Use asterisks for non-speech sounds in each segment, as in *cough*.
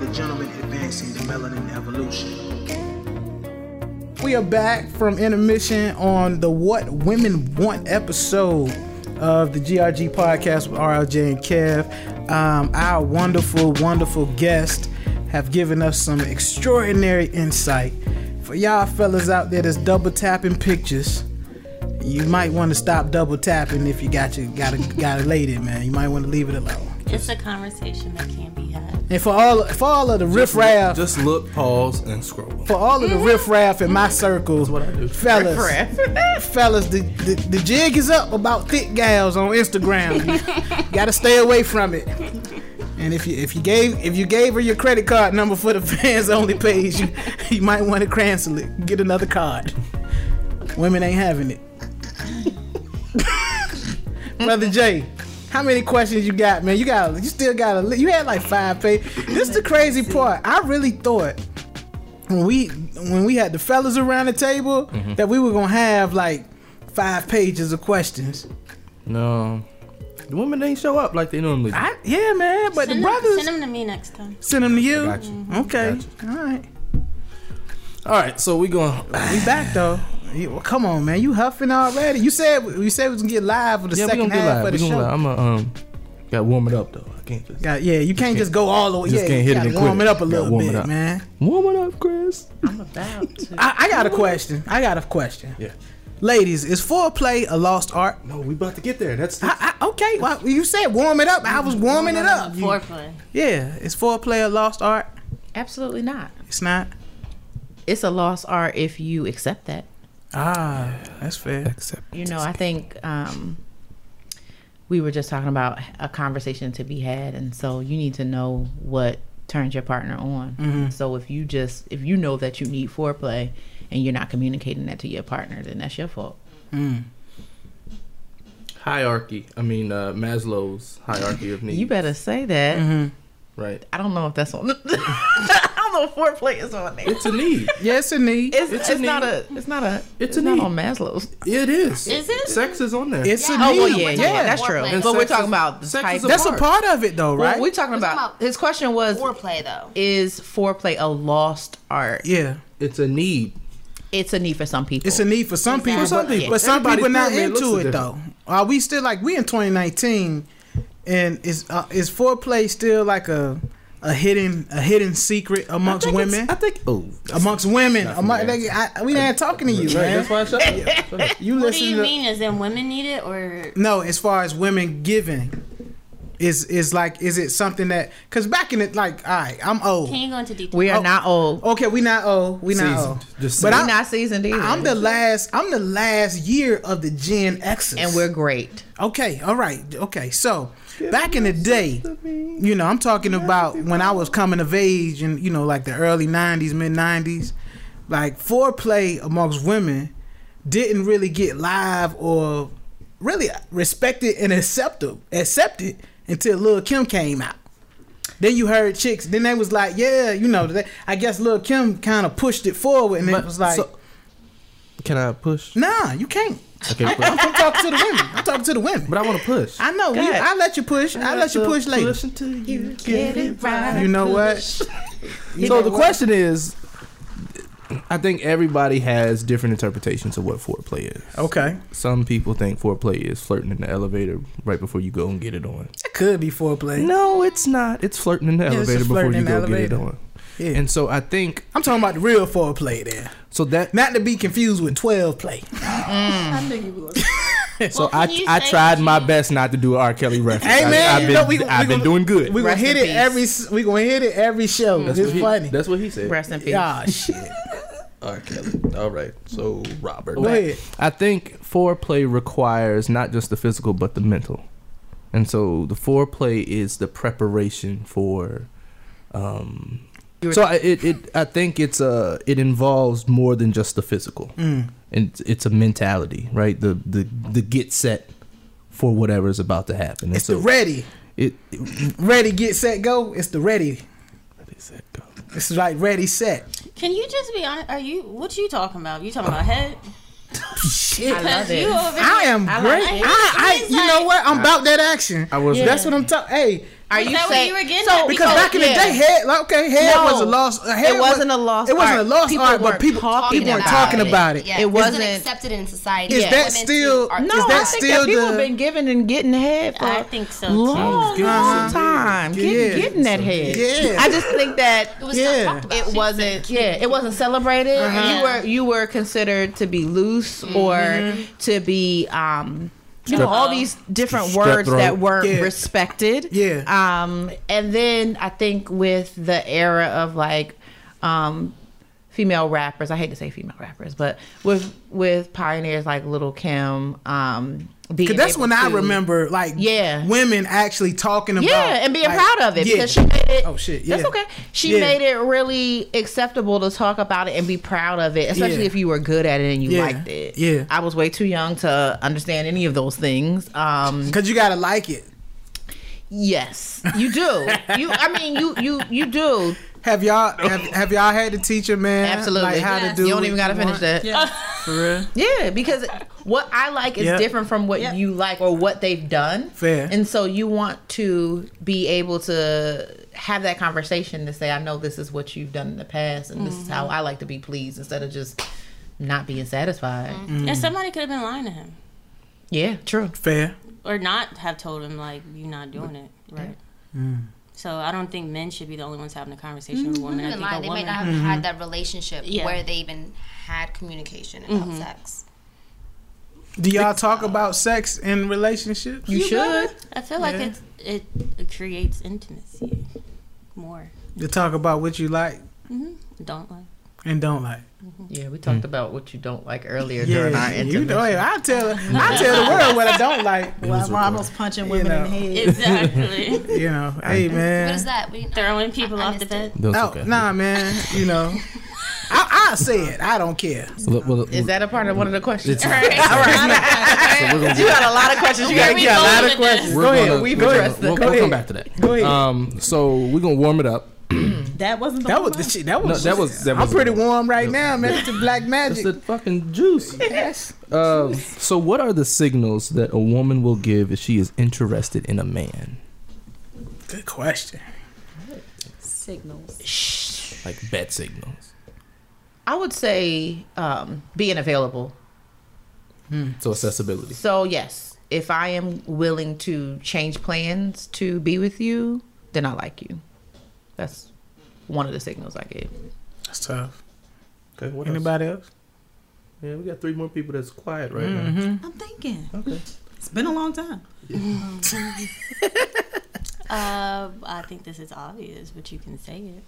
the gentleman advancing the melanin evolution. We are back from intermission on the What Women Want episode of the GRG podcast with RLJ and Kev. Um, our wonderful, wonderful guests have given us some extraordinary insight. For y'all fellas out there that's double tapping pictures, you might want to stop double tapping if you got your got a got a lady, man. You might want to leave it alone. It's a conversation that can be had. And for all for all of the riffraff, Just look, pause, and scroll. for all of the mm-hmm. riffraff in my mm-hmm. circle, what I do. *laughs* fellas, *laughs* fellas, the, the the jig is up about thick gals on Instagram. You *laughs* gotta stay away from it. And if you if you gave if you gave her your credit card number for the fans only page, you, you might want to cancel it. Get another card. Women ain't having it. Brother J, how many questions you got, man? You got you still got a you had like five pages. This is the crazy part. I really thought when we when we had the fellas around the table mm-hmm. that we were gonna have like five pages of questions. No, the women ain't show up like they normally. do. I, yeah, man, but Send the them, brothers send them to me next time. send them to you. Got you. Okay, Got all right. All right, so we going. We back though. You- well, come on, man. You huffing already? You said you said we was gonna get live for the Yeah, second gonna half live. of the gonna show. live. I'm a um. Got to warm it up though. I can't just Got, yeah, you can't just go all the way. Just Yeah, can't you hit it and warm quit it it. up a little warm it bit, up. man. warm it up, Chris. I'm about to. I, I got a question. I got a question. Yeah. Ladies, is foreplay a lost art? No, we about to get there. That's the, I, I, okay, well, you said warm it up. I was warming it up. Foreplay. Yeah, is foreplay a lost art? Absolutely not. It's not. It's a lost art if you accept that. Ah, that's fair. accept. You know, I think um, we were just talking about a conversation to be had, and so you need to know what turns your partner on. So if you just if you know that you need foreplay and you're not communicating that to your partner, then that's your fault. Hierarchy. I mean uh, Maslow's hierarchy of needs. You better say that. Right. I don't know if that's on. *laughs* I don't know if foreplay is on there. It's a need. Yeah, it's a need. It's, it's it's, a not need. a. It's not a. It's It's, a not need. on Maslow's. It is. Is it? Sex is on there. It's a Yeah. need. Oh well, yeah, yeah, yeah. that's true. Foreplay. But we're talking is- about the sex type. is a That's a part. part of it, though, Well, right? we're talking about. about His question was: Foreplay though. Is foreplay a lost art? yeah, It's a need. It's a need for some people. it's a need for some people, For some but, people. but some Everybody's people not pyramid into it though. Are we still like we in 2019, and is uh, is foreplay still like a a hidden a hidden secret amongst I women? I think. Oh. Amongst women, among, like, I, we ain't talking to you, Right, man. that's why I shut up. *laughs* Shut up. You What do you to mean? Is then women need it or no, as far as women giving, is is like is it something that? Because back in it, like, all right, I'm old. can you go into detail? we are Oh. not old. Okay, we not old. We not Seasoned. old. Just but I'm, not seasoned either. I'm the last. I'm the last year of the Gen X's, and we're great. okay. All right. Okay. So back in the day, you know, I'm talking about when I was coming of age, and you know, like the early '90s, mid '90s. Like foreplay amongst women didn't really get live or really respected and accepted accepted until Lil Kim came out. Then you heard chicks. Then they was like, yeah, you know. They, I guess Lil Kim kind of pushed it forward, and it was like, so- can I push? nah, you can't. Okay, push. I'm talking to the women. I'm talking to the women. but I want to push. I know. You. I let you push. I let you push later. Push until you Get it right. You know what? *laughs* So the question is, I think everybody has different interpretations of what foreplay is. Okay, Some people think foreplay is flirting in the elevator right before you go and get it on. it could be foreplay. No, it's not. It's flirting in the it's elevator before you in the go get it on. Yeah. And so I think I'm talking about the real foreplay there, so that not to be confused with 12 play. *laughs* *laughs* so Well, I can you I say tried my you- best not to do an R. Kelly reference. Hey I, man, have you been, know we, we I've been gonna, doing good. We gonna Rest hit in it every. We gonna hit it every show. That's it's what he- funny. That's what he said. Rest in peace. Ah shit. *laughs* R. Kelly. All right. So Robert. Go ahead. I think foreplay requires not just the physical but the mental. And so the foreplay is the preparation for um You were- so I, it, it I think it's uh it involves more than just the physical. Mm. And it's, it's a mentality, right? The the the get set for whatever is about to happen. And It's so the ready. it, Ready, get set, go. It's the ready. it, it go. It's like ready, set. Can you just be honest? Are you what you talking about? You talking about head? *laughs* shit. I love it. I am I great. like. I, I, He's you know what? I'm about that action. I was- That's what I'm talking. Hey, Are you that what saying you were getting so at? because back in the day, head like okay, head No. was a lost. uh, Head It wasn't a lost It wasn't a lost People art, but people talking people weren't about talking it. about it. Yeah, It it wasn't wasn't- accepted in society. Is for that still- art- No, Is that I think still that people have been giving and getting head for I think so, long, long time. Yeah. Getting that head. Yeah. I just think that It was Yeah. not about. it wasn't. Yeah, it wasn't celebrated. Uh-huh. You were you were considered to be loose or Mm-hmm. to be um. You know all these different Strep words throat. that weren't Yeah. respected. Yeah. Um, and then I think with the era of like, um, female rappers, I hate to say female rappers, but with with pioneers like Little Kim, um, Cause that's when I remember like Yeah. women actually talking about yeah, and being like, proud of it yeah. because she made it. Oh, shit, That's okay. She Yeah. made it really acceptable to talk about it and be proud of it, especially Yeah. if you were good at it and you Yeah. liked it. Yeah. I was way too young to understand any of those things. Um, Cause you gotta like it. yes, you do. you, I mean, you you you do. Have y'all have, have y'all had to teach a man Absolutely. like how Yes. to do? It? You don't even got to finish want? that. Yeah. *laughs* For real. Yeah, because what I like is Yep. different from what Yep. you like or what they've done. Fair. And so you want to be able to have that conversation to say, I know this is what you've done in the past, and this is how mm-hmm. I like to be pleased instead of just not being satisfied. Mm-hmm. And mm-hmm. somebody could have been lying to him. Yeah, true. Fair. Or not have told him, like, you're not doing it. Right. Mm. So I don't think men should be the only ones having a conversation with mm-hmm. women. I think lie, a they woman. might not have mm-hmm. had that relationship Yeah. where they even had communication about mm-hmm. sex. Do y'all talk about sex in relationships? You, should. I feel like Yeah. it, it it creates intimacy more. To talk about what you like Don't like. and don't like. Yeah, we talked about what you don't like earlier during our Yeah, you know, hey, I tell I tell the world what I don't like. *laughs* Well, I'm almost punching women in the head. Exactly. *laughs* You know, hey man. What is that? We, Throwing people I off the bed. That's Oh, okay. nah, man. You know, *laughs* I I say it. I don't care. Well, well, Is that a part of one of the questions? It's- All right. so we're You got a lot of questions. You got you got a lot of questions. Go ahead, we've addressed it. We'll, we'll come back to that. Go ahead. Um, so we're gonna warm it up. *clears throat* That wasn't the That was the I- shit. That was. that was- that I'm was- pretty warm right now, man. It's the black magic. *laughs* It's the fucking juice. *laughs* yes. Uh, so, what are the signals that a woman will give if she is interested in a man? Good question. signals. Like bet signals. I would say um, being available. So accessibility. So yes, if I am willing to change plans to be with you, then I like you. That's one of the signals I gave. That's tough. Okay. What Anybody else? Yeah, we got three more people that's quiet right Mm-hmm. I'm thinking. Okay. It's been a long time. *laughs* Uh, I think this is obvious, but you can say it.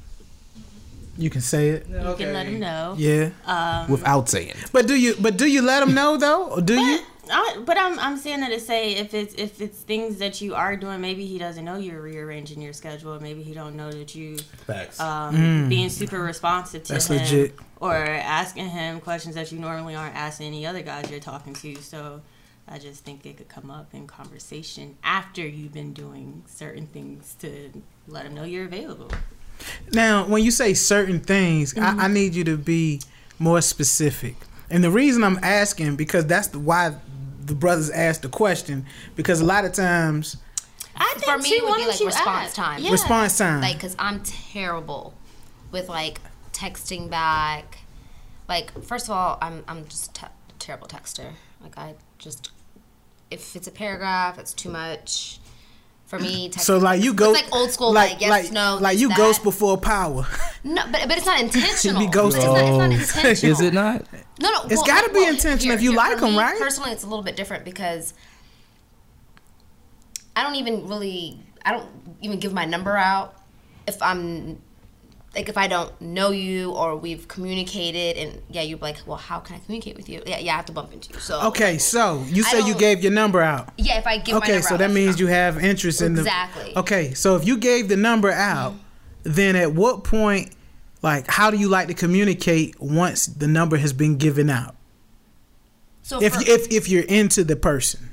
You can say it. You can let him know. Yeah. Um, Without saying. But do you? But do you let them know though, or do you? I, but I'm I'm saying that to say if it's if it's things that you are doing, maybe he doesn't know you're rearranging your schedule. Maybe he don't know that you Facts. um, being super responsive to That's him, legit. or asking him questions that you normally aren't asking any other guys you're talking to. So I just think it could come up in conversation after you've been doing certain things to let him know you're available. Now, when you say certain things, Mm-hmm. I, I need you to be more specific. And the reason I'm asking because that's the, why the brothers asked the question because a lot of times I think For me, too, it would be, like, response ask? time. Yeah. response time. Like, cause I'm terrible with like texting back. Like, first of all, I'm I'm just a terrible texter. Like, I just if it's a paragraph, it's too much for me. *laughs* So like you go like old school, like, yes, no, like you that. ghost before power. No, but but it's not *laughs* intentional. be ghosted. It's not, it's not intentional. *laughs* Is it not? No, no. It's gotta be intentional if you like for 'em, me, right? Personally, it's a little bit different because I don't even really, I don't even give my number out if I'm like if I don't know you or we've communicated and yeah, you're like, well, how can I communicate with you? Yeah, yeah, I have to bump into you. So Okay, so you say you gave your number out. yeah, if I give my number. Okay, so out, that means you have interest in the Exactly. Okay, so if you gave the number out, mm-hmm. then at what point like how do you like to communicate once the number has been given out? So If for, if if you're into the person.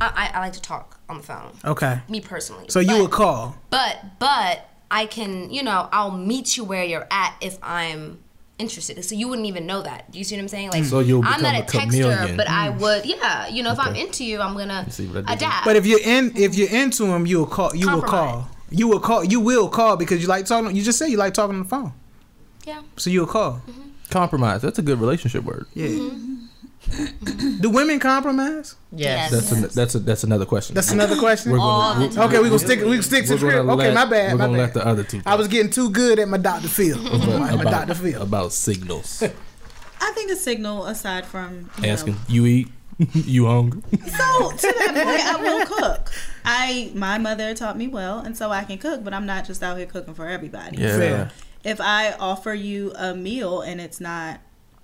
I, I, I like to talk on the phone. Okay. Me personally. So you would call. But but I can, you know, I'll meet you where you're at if I'm interested. So you wouldn't even know that. Do you see what I'm saying? Like, mm. So you'll I'm not a become a texter, chameleon. but I mm. would, yeah. You know, if I'm into you, I'm gonna see what I adapt. But if you're in, if mm-hmm. you're into him, you'll call. You will call. You will call. You will call because you like talking. You just say you like talking on the phone, yeah, so you'll call. Mm-hmm. Compromise. That's a good relationship word. Yeah. Mm-hmm. Do women compromise? Yes. That's an, that's a, that's another question. That's another question. We're gonna, the time. Okay, we gonna stick. We can stick to we're the script. gonna Okay, let- my bad. We're My gonna bad. let the other two. I was getting too good at my Dr. Phil. talk my about, Dr. Phil. about signals. *laughs* I think a signal aside from you Asking Know, you eat, *laughs* you hungry. so to that point, I will cook. I my mother taught me well, and so I can cook. But I'm not just out here cooking for everybody. Yeah. Fair. If I offer you a meal and it's not,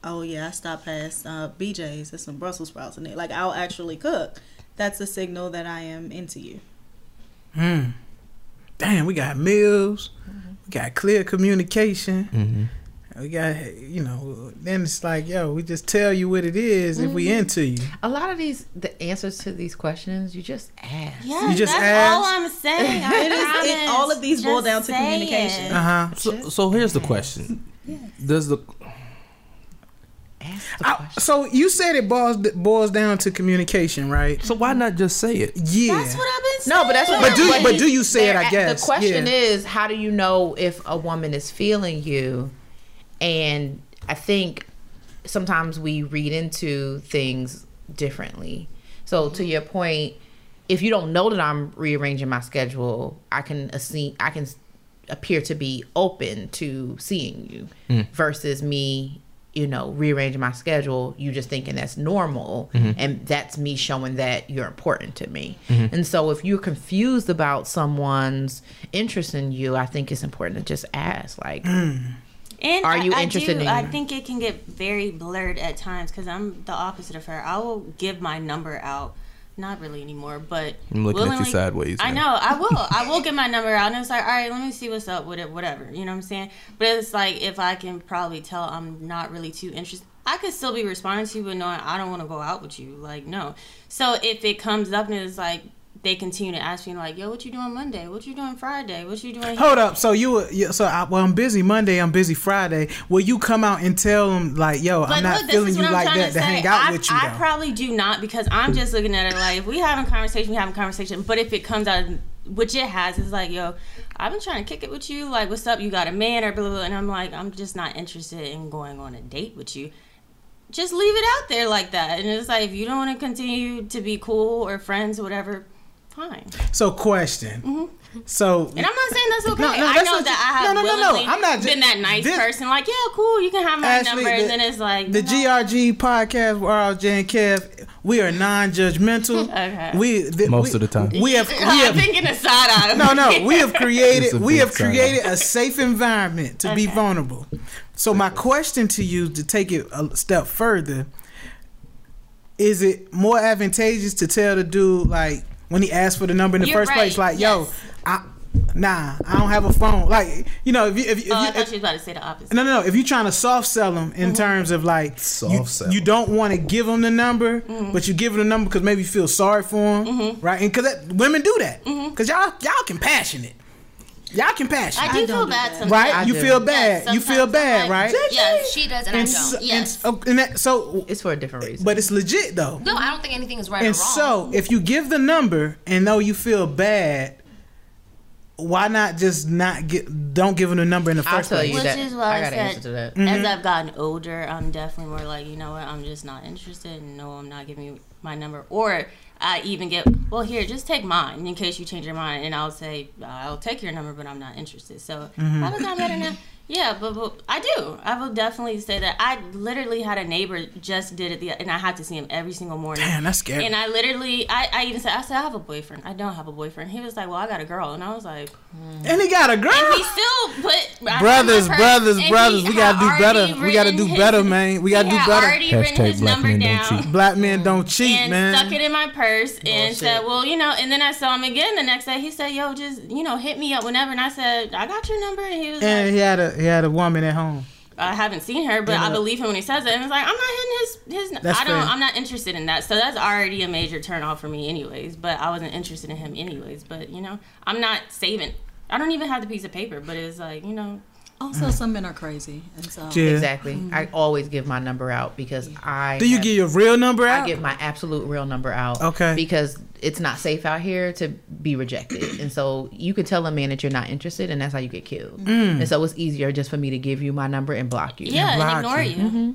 oh yeah, I stopped past uh, BJ's. There's some Brussels sprouts in it. Like I'll actually cook. That's a signal that I am into you. Hmm. Damn, we got meals. We got clear communication. Mm-hmm. We got, you know, then it's like, yo, we just tell you what it is if we into you. A lot of these, the answers to these questions, you just ask. Yeah, You just that's ask. all I'm saying. I *laughs* It is- it- promise. all of these boil down to communication. it. Uh huh. So, so here's the question: Does the I, so you said it boils boils down to communication, right? so why not just say it? Yeah. That's what I've been saying. No, but that's what. But do- what but do you say it, they're I guess? the question Yeah. is, how do you know if a woman is feeling you? And I think sometimes we read into things differently. So to your point, if you don't know that I'm rearranging my schedule, I can assume I can appear to be open to seeing you hmm. versus me you know rearranging my schedule you just thinking that's normal. Mm-hmm. And that's me showing that you're important to me. Mm-hmm. And so if you're confused about someone's interest in you i think it's important to just ask like mm. And Are I- you I interested do- in- I think it can get very blurred at times because I'm the opposite of her. I will give my number out, not really anymore, but I'm looking at you willingly- sideways, I know I will. I will *laughs* get my number out, and it's like, all right, let me see what's up with it, whatever. You know what I'm saying? But it's like if I can probably tell I'm not really too interested. I could still be responding to you, but knowing I don't want to go out with you. Like no. So if it comes up and it's like they continue to ask me like, yo, what you doing Monday? What you doing Friday? What you doing? Hold up. So you, you so I, well, I'm busy Monday. I'm busy Friday. Will you come out and tell them like, yo, I'm not look, feeling you like that to, hang out I, with you? I though? probably do not because I'm just looking at it like if we having a conversation, we having a conversation. But if it comes out, which it has, it's like, yo, I've been trying to kick it with you. Like, what's up? You got a man or blah blah. blah. And I'm like, I'm just not interested in going on a date with you. Just leave it out there like that. And it's like if you don't want to continue to be cool or friends, or whatever, fine. so question. Mm-hmm. So And I'm not saying that's okay. No, no, I know not- that I have no, no, no, no. willingly I'm not been that nice this- person. Like, yeah, cool, you can have my Ashley, number. the- and then it's like the no. GRG podcast with RJ and Kev, we are non-judgmental. *laughs* Okay. We th- Most we- of the time. we have we I'm have thinking a side eye. no no we have *laughs* created we have created a safe environment to be vulnerable. So my question to you to take it a step further is it more advantageous to tell the dude like when he asked for the number in the You're first place right, like yo. I nah I don't have a phone like you know if you if, you- if Oh, I you thought you was about to say the opposite. no, no, no. If you're trying to soft sell them in mm-hmm. terms of like Soft you, sell. you don't want to give them the number, Mm-hmm. but you give them the number because maybe you feel sorry for them, mm-hmm. right? And because women do that, mm-hmm. because y'all y'all compassionate, y'all compassionate, Mm-hmm. I do don't feel bad that. sometimes. right? I you do. feel bad. Yes, you feel bad, I'm right? like, Yes, she does, and, and I don't. and, yes. so- and that, so, it's for a different reason but it's legit though. no, I don't think anything is right And or wrong. so, if you give the number and know you feel bad, why not just not get? Don't give them the number in the 1st i'll tell place. you Which that is why i I got an said- answer to that Mm-hmm. As I've gotten older, I'm definitely more like, you know what, I'm just not interested. And no, I'm not giving you my number. Or I even get, well, here, just take mine in case you change your mind. And I'll say, I'll take your number, but I'm not interested. So Mm-hmm. have I gotten better now? Yeah, but, but I do. I will definitely say that. I literally had a neighbor just did it, the, and I had to see him every single morning. Damn, that's scary. And I literally, I, I even said, I said, I have a boyfriend. I don't have a boyfriend. He was like, well, I got a girl. And I was like, hmm. and he got a girl. and he still put brothers, remember brothers, and brothers. We gotta do better. We gotta written do his- better, man. We gotta he do had better. already written Hashtag his black number men don't down cheat. Black men don't cheat, and man. stuck it in my purse and Bullshit. said, "Well, you know." And then I saw him again the next day. He said, "Yo, just you know, hit me up whenever." And I said, "I got your number." And he was and like, he had a he had a woman at home. "I haven't seen her, but Yeah. I believe him when he says it." And it's like, "I'm not hitting his his. That's I don't. fair. I'm not interested in that." So that's already a major turn off for me, anyways. But I wasn't interested in him, anyways. But you know, I'm not saving. I don't even have the piece of paper, but it's like you know. Also, some men are crazy, and so Yeah. Exactly. I always give my number out because I Do you have- get your real number out? I give my absolute real number out. Okay. Because it's not safe out here to be rejected. *clears throat* And so you can tell a man that you're not interested and that's how you get killed. Mm. And so it's easier just for me to give you my number and block you. Yeah, block and ignore you. you. Mm-hmm.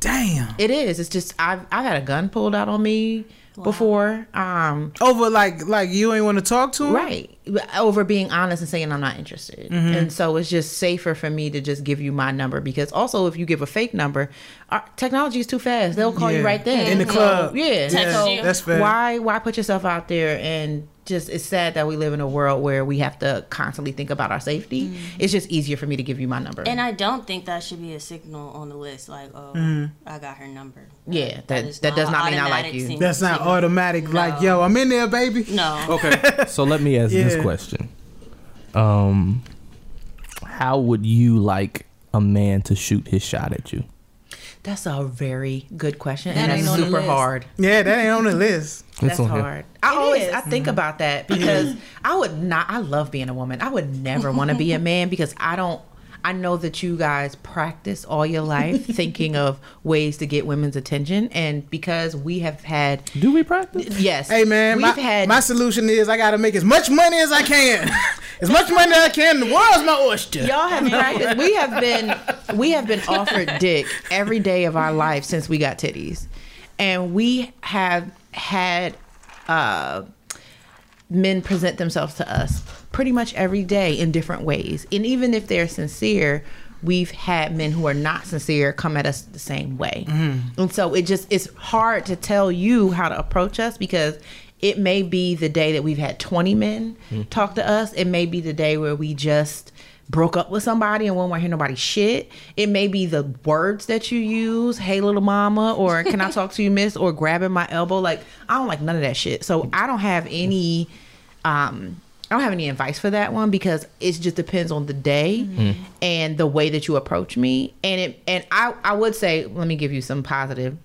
Damn. It is. It's just I've I've had a gun pulled out on me before. Um Over like like you ain't want to talk to him. Right. Over being honest and saying I'm not interested. Mm-hmm. And so it's just safer for me to just give you my number because also if you give a fake number, our technology is too fast. They'll call Yeah. you right then. In the So, club. yeah. So. That's fair. why why put yourself out there and just it's sad that we live in a world where we have to constantly think about our safety. Mm. It's just easier for me to give you my number. And I don't think that should be a signal on the list, like, oh, Mm-hmm. I got her number. yeah, that is that does not mean I like you. That's not signal. automatic. Like yo, I'm in there, baby. No. *laughs* Okay. so let me ask Yeah. this question. Um how would you like a man to shoot his shot at you? That's a very good question, That and ain't that's super hard. Yeah, that ain't on the list. That's on hard. I It always is. I think mm-hmm. about that because I would not. I love being a woman. I would never want to be a man because I don't. I know that you guys practice all your life *laughs* thinking of ways to get women's attention, and because we have had Do we practice? yes, Hey man, we've my, had my solution is I gotta make as much money as I can. *laughs* as much money as I can. The world's my oyster. Y'all have *laughs* practiced. We have been we have been offered dick every day of our life since we got titties, and we have had uh, men present themselves to us pretty much every day in different ways, and even if they're sincere. We've had men who are not sincere come at us the same way. And so it just it's hard to tell you how to approach us because it may be the day that we've had 20 men talk to us. It may be the day where we just broke up with somebody and won't want to hear nobody shit. It may be the words that you use, hey little mama, or can I *laughs* talk to you, miss, or grabbing my elbow. Like I don't like none of that shit. So I don't have any um I don't have any advice for that one because it just depends on the day mm-hmm. and the way that you approach me. And it and I I would say, let me give you some positive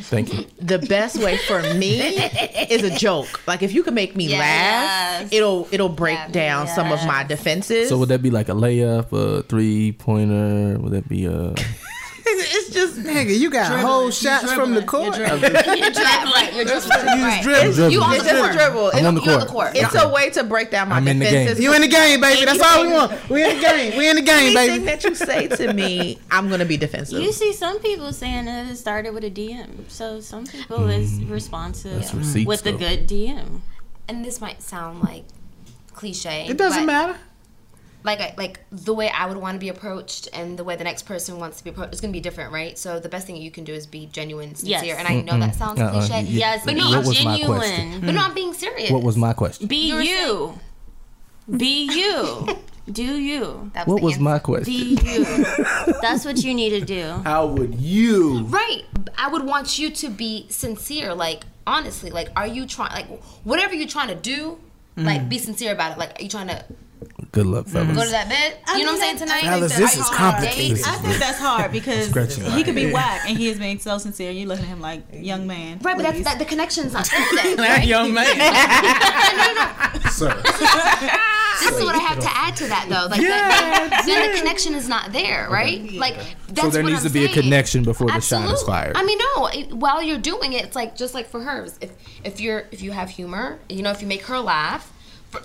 Thank you. the best way for *laughs* me is a joke. Like if you can make me Yes. laugh, it'll it'll break Yeah, down some of my defenses. So would that be like a layup, a three pointer? Would that be a it's *laughs* just Nigga, you got Dribbling. whole shots from the dribbling. court. You're *laughs* dribbling. Yeah, right. You're just right. dribbling. You on it's the just a court. dribble. I'm It's, on the You're on the court. court. it's a way to break down my I'm in the defenses. You in the game, baby. That's all we want. We in the game. We in the game, baby. Anything baby. that you say to me, I'm gonna be defensive. You see some people saying that it started with a DM. So some people mm. is responsive receipts, with the though. good DM. And this might sound like cliche. It doesn't but matter. Like I- like the way I would want to be approached and the way the next person wants to be approached is going to be different, right? So the best thing you can do is be genuine, sincere. Yes. And I know that sounds Uh-uh, cliche, you- Yes, but be no, I'm was my genuine. question? but no, I'm being serious. what was my question? Be You were you. Be you. *laughs* Do you. That What the was answer. my question? Be you. *laughs* That's what you need to do. How would you? Right. I would want you to be sincere. Like, honestly, like, are you trying, like, whatever you're trying to do, like, mm. be sincere about it. Like, are you trying to Good luck, fellas. go to that bed? I you know what I'm saying tonight? Fellas, this is complicated. I think that's hard because he could be Yeah. whack and he is being so sincere. You looking at him like young man. Right, but that's, please. that, the connection's not *laughs* there. Right? Young man. *laughs* No, no. Sir. This is what I have to add to that, though. Like, that, then, then the connection is not there, right? Like, that's So there what needs I'm to be a saying. connection before the shot is fired. I mean, no. It, while you're doing it, it's like just like for hers. If if you're if you have humor, you know, if you make her laugh, f-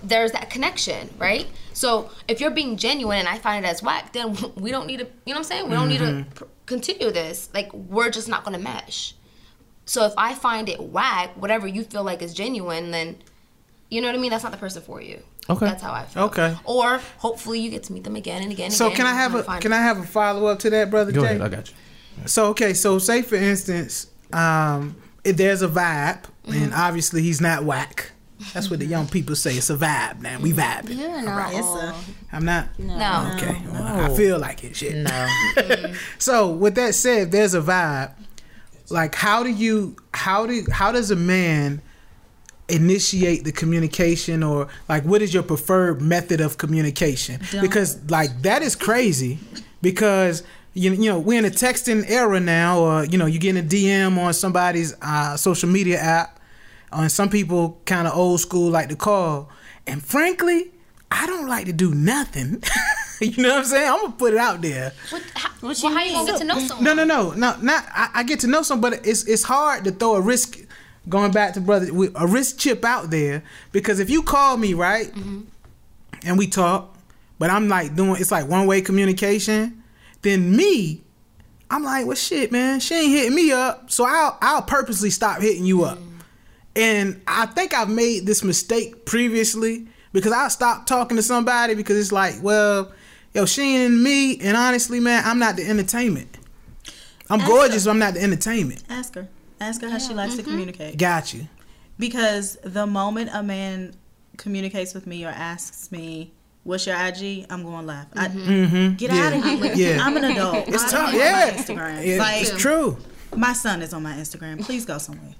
there's that connection, right? So if you're being genuine and I find it as whack, then *laughs* we don't need to. You know what I'm saying? We don't need Mm-hmm. to pr- continue this. Like we're just not going to mesh. So if I find it whack, whatever you feel like is genuine, then you know what I mean. That's not the person for you. Okay. That's how I feel. Okay. Or hopefully you get to meet them again and again. And again. So again can I have a kinda can I have a follow up to that, brother Go J? ahead. I got you. So okay, so say for instance, um, if there's a vibe, and obviously he's not whack. That's what the young people say. It's a vibe, man. We vibing. You're not It's all- a- I'm not. No. Okay, well, I feel like it. Shit. no. *laughs* So with that said, there's a vibe. Like how do you how do how does a man initiate the communication or like what is your preferred method of communication? Don't- Because like that is crazy because you, you know we're in a texting era now or you know you get a DM on somebody's uh, social media app and some people kind of old school like to call and frankly I don't like to do nothing *laughs* you know what I'm saying? I'm gonna put it out there. What, how, What well, you how you gonna get to know someone? No, no, no, no. Not I, I get to know some, but it's it's hard to throw a risk. Going back to brother, with a risk chip out there because if you call me right, mm-hmm. and we talk, but I'm like doing it's like one way communication, then me, I'm like, well, shit, man, she ain't hitting me up, so I'll I'll purposely stop hitting you up. And I think I've made this mistake previously because I stopped talking to somebody because it's like, well, yo, she and me, and honestly, man, I'm not the entertainment. I'm gorgeous, but I'm not the entertainment. Ask her. Ask her how she likes to communicate. Got you. Because the moment a man communicates with me or asks me, "What's your IG?" I'm going live. I, Mm-hmm. Get yeah. out of here. Yeah. I'm an adult. It's I tough. Yeah. Instagram. It- like it's true. My son is on my Instagram. Please go somewhere.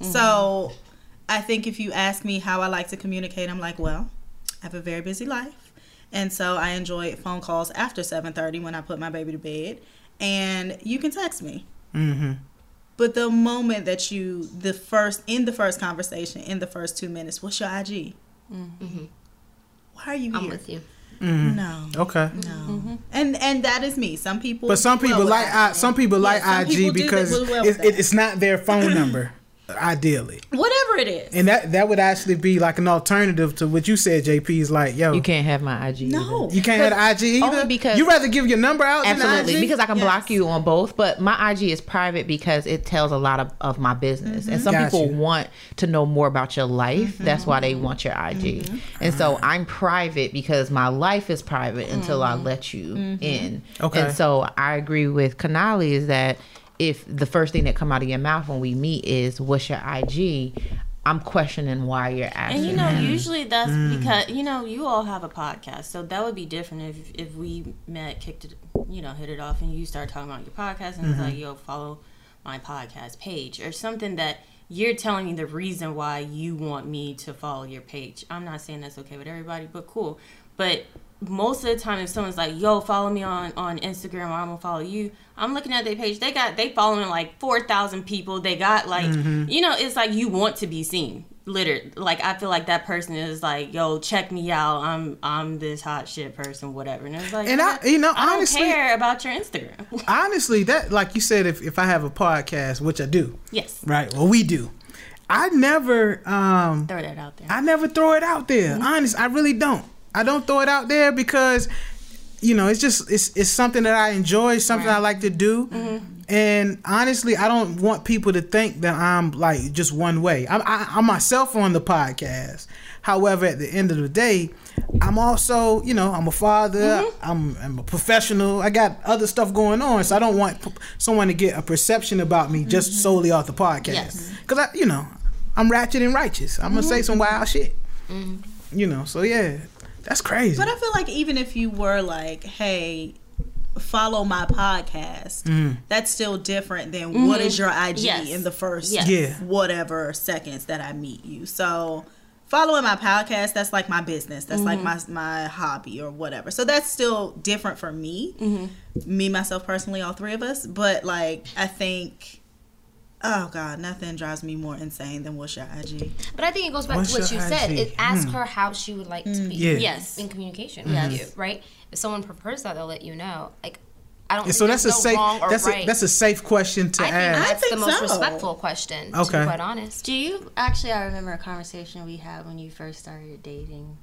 So, I think if you ask me how I like to communicate, I'm like, well, I have a very busy life, and so I enjoy phone calls after 7:30 when I put my baby to bed, and you can text me. Mm-hmm. But the moment that you, the first, in the first conversation, in the first two minutes, what's your IG? Why are you here? I'm with you. Mm-hmm. No, Okay. no. Mm-hmm. And and that is me. Some people, But some people well like I, some people like some IG people because it, it, it's not their phone number, ideally, whatever it is. and that that would actually be like an alternative to what you said. JP is like, yo, You can't have my IG. No, you can't have the IG either. Only because- you rather give your number out Absolutely, than IG? because I can Yes. block you on both. But my IG is private because it tells a lot of, of my business, and some Got people you. want to know more about your life. Mm-hmm. That's why they want your IG. Mm-hmm. And so I'm private because my life is private until I mm-hmm. let you in. Okay. And so I agree with Kanali is that if the first thing that come out of your mouth when we meet is what's your IG, I'm questioning why you're asking. And you know, that. usually that's mm. because you know you all have a podcast, so that would be different if if we met, kicked it, you know, hit it off, and you start talking about your podcast, and it's like, mm-hmm. yo, follow my podcast page or something that you're telling me the reason why you want me to follow your page. I'm not saying that's okay with everybody, but cool. But most of the time, if someone's like, "Yo, follow me on on Instagram," or "I'm gonna follow you," I'm looking at their page. They got they following like four thousand people. They got like, you know, it's like you want to be seen. Literally, like I feel like that person is like, "Yo, check me out. I'm I'm this hot shit person, whatever." And it's like, And I- you know, I don't honestly- care about your Instagram. *laughs* honestly, that like you said, if if I have a podcast, which I do, yes, right? Well, we do. I never um throw that out there. I never throw it out there. Mm-hmm. Honest, I really don't. I don't throw it out there because you know it's just it's it's something that I enjoy, something I like to do. Mm-hmm. And honestly, I don't want people to think that I'm like just one way. I'm, I, I'm myself on the podcast. However, at the end of the day, I'm also, you know, I'm a father. Mm-hmm. I'm, I'm a professional. I got other stuff going on, so I don't want p- someone to get a perception about me just solely off the podcast. Mm-hmm. Yes. Because I, you know, I'm ratchet and righteous. I'm gonna say some wild shit. Mm-hmm. You know, so yeah, that's crazy. But I feel like even if you were like, hey, follow my podcast, mm. that's still different than what is mm-hmm. your IG Yes. in the first Yes. Yeah. whatever seconds that I meet you. So following my podcast, that's like my business. That's like mm-hmm. my my hobby or whatever. So that's still different for me. Mm-hmm. Me, myself personally, all three of us. But like I think Oh God, nothing drives me more insane than what's your IG. But I think it goes back What's to what you your said. IG? It, ask hmm. her how she would like to mm. be Yeah. Yes. in communication mm-hmm. with you, right? If someone prefers that, they'll let you know. Like, I don't. And think so that's a no safe that's right. a that's a safe question to I think ask. that's I the think most so. respectful question. To Okay. be quite honest. Do you actually? I remember a conversation we had when you first started dating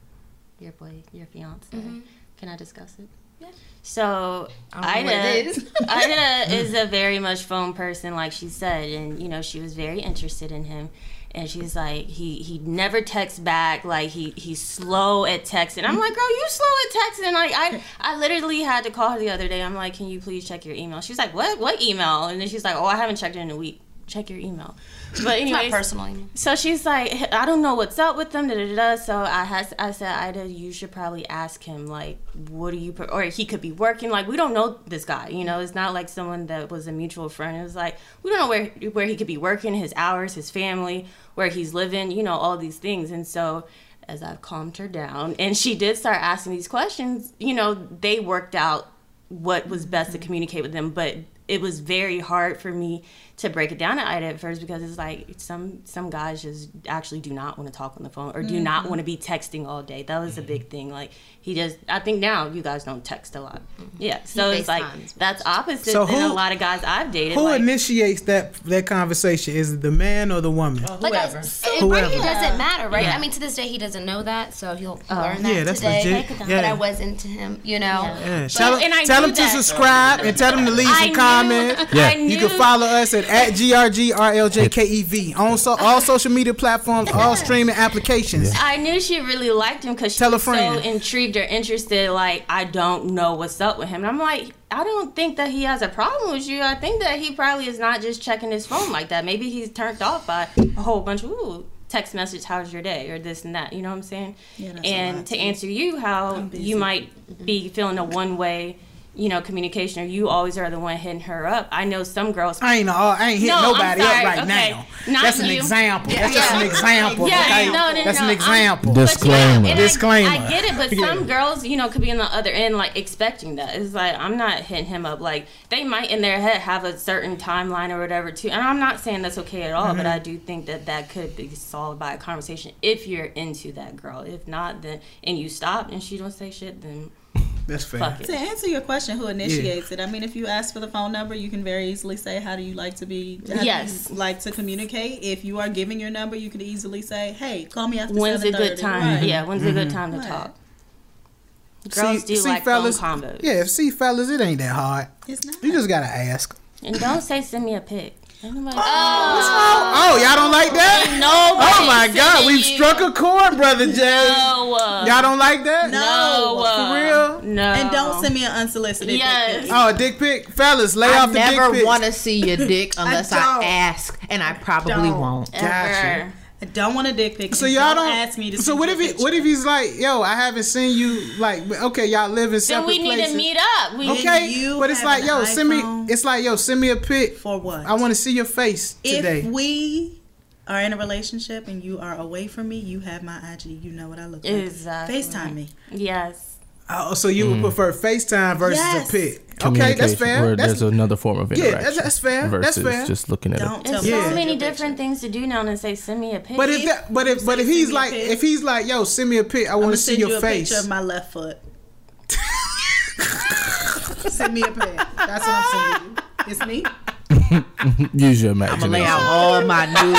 your boy, your fiance. Mm-hmm. Can I discuss it? Yeah. So I don't know what Ida, is. *laughs* *laughs* Ida is a very much phone person, like she said, and you know she was very interested in him. And she's like, he he never texts back. Like he he's slow at texting. I'm like, girl, you slow at texting. Like I I literally had to call her the other day. I'm like, can you please check your email? She's like, what what email? And then she's like, oh, I haven't checked it in a week. Check your email. But It's my anyways, personal so she's like, I don't know what's up with them. Da, da, da, da. So I has I said, Ida, you should probably ask him like, what do you? Or he could be working. Like we don't know this guy. You know, it's not like someone that was a mutual friend. It was like we don't know where where he could be working, his hours, his family, where he's living. You know, all these things. And so as I've calmed her down, and she did start asking these questions, you know, they worked out what was best to mm-hmm. communicate with them. But it was very hard for me to break it down to Ida at first because it's like some some guys just actually do not want to talk on the phone or do Mm-hmm. not want to be texting all day. That was a big thing. Like he just I think now you guys don't text a lot. Yeah. So it's like that's opposite So than who- a lot of guys I've dated. Who like, initiates that that conversation? Is it the man or the woman? Like, Whoever. It Whoever. really doesn't matter, right? Yeah. I mean, to this day, he doesn't know that, so he'll learn that yeah, that's today. legit. But I was into him, you know. Yeah. But- Tell, and I tell him them to subscribe and tell him to leave I some knew- comments. *laughs* Yeah. You can follow us at, at GRGRLJKEV on so, all social media platforms, all streaming applications. I knew she really liked him because she Tell a was so intrigued or interested. Like, I don't know what's up with him. And I'm like, I don't think that he has a problem with you. I think that he probably is not just checking his phone like that. Maybe he's turned off by a whole bunch of ooh, text message, how's your day, or this and that. You know what I'm saying? Yeah, and to answer you, how you might be feeling a one way. You know, communication, or you always are the one hitting her up. I know some girls I ain't, uh, I ain't hitting No, nobody up right Okay. now. Not That's an you. example. That's just an example. Yeah, okay? no, no, That's no, an I'm- example. Dis- Disclaimer. Yeah, and I- Disclaimer. I, get it, but Yeah. some girls, you know, could be on the other end, like expecting that. It's like I'm not hitting him up. Like they might in their head have a certain timeline or whatever too. And I'm not saying that's okay at all, Mm-hmm. but I do think that that could be solved by a conversation if you're into that girl. If not, then and you stop and she don't say shit, then That's fair. fuck it. To answer your question, who initiates it? I mean, if you ask for the phone number, you can very easily say, "How do you like to be? How do Yes. you like to communicate?" If you are giving your number, you could easily say, "Hey, call me after When's a 7:30." good time? Right. Yeah, when's a good mm-hmm. time to Right. talk? Girls do like fellas, phone combos. Yeah, see, fellas, it ain't that hard. It's not. You just gotta ask. And don't say send me a pic. Ain't nobody- oh. Oh. oh, y'all don't like that? Nobody Oh my God, sending we've you- struck a chord, brother J. No. Y'all don't like that? No. For real? No. And don't send me an unsolicited. Yes. Dick pic. Oh, a dick pic, fellas, lay I off the never dick pics. want to see your dick *laughs* unless I, don't. ask, and I probably Don't. won't. Gotcha. Ever. I don't want a dick pic. So y'all don't, ask me to. So what if he? picture. What if he's like, yo, I haven't seen you. Like, okay, y'all live in separate Then separate we need places. to meet up. We Okay, you but it's like, an yo, send me. It's like, yo, send me a pic. for what? I want to see your face today. If we are in a relationship and you are away from me, you have my IG. You know what I look like. Exactly. FaceTime me. Yes. Oh, so you would mm. prefer FaceTime versus Yes. a pic? Okay, that's fair. Where That's, there's another form of Yeah, interaction. that's- that's fair. That's fair. just looking at Don't it. There's me. Yeah. so many different things to do now than say send me a pic. but if that, but if but if he's send me a like if he's like, yo, send me a pic. I want gonna see send you your a face. picture of my left foot. send me a pic. That's what I'm sending you. It's me. *laughs* Use your imagination. I'm imagination. gonna lay out all my new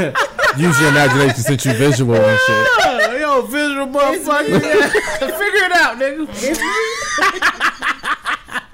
lipstick. *laughs* *laughs* Use your imagination since you visual and shit. Yo, visual motherfucker. *laughs* Figure it out, nigga. *laughs*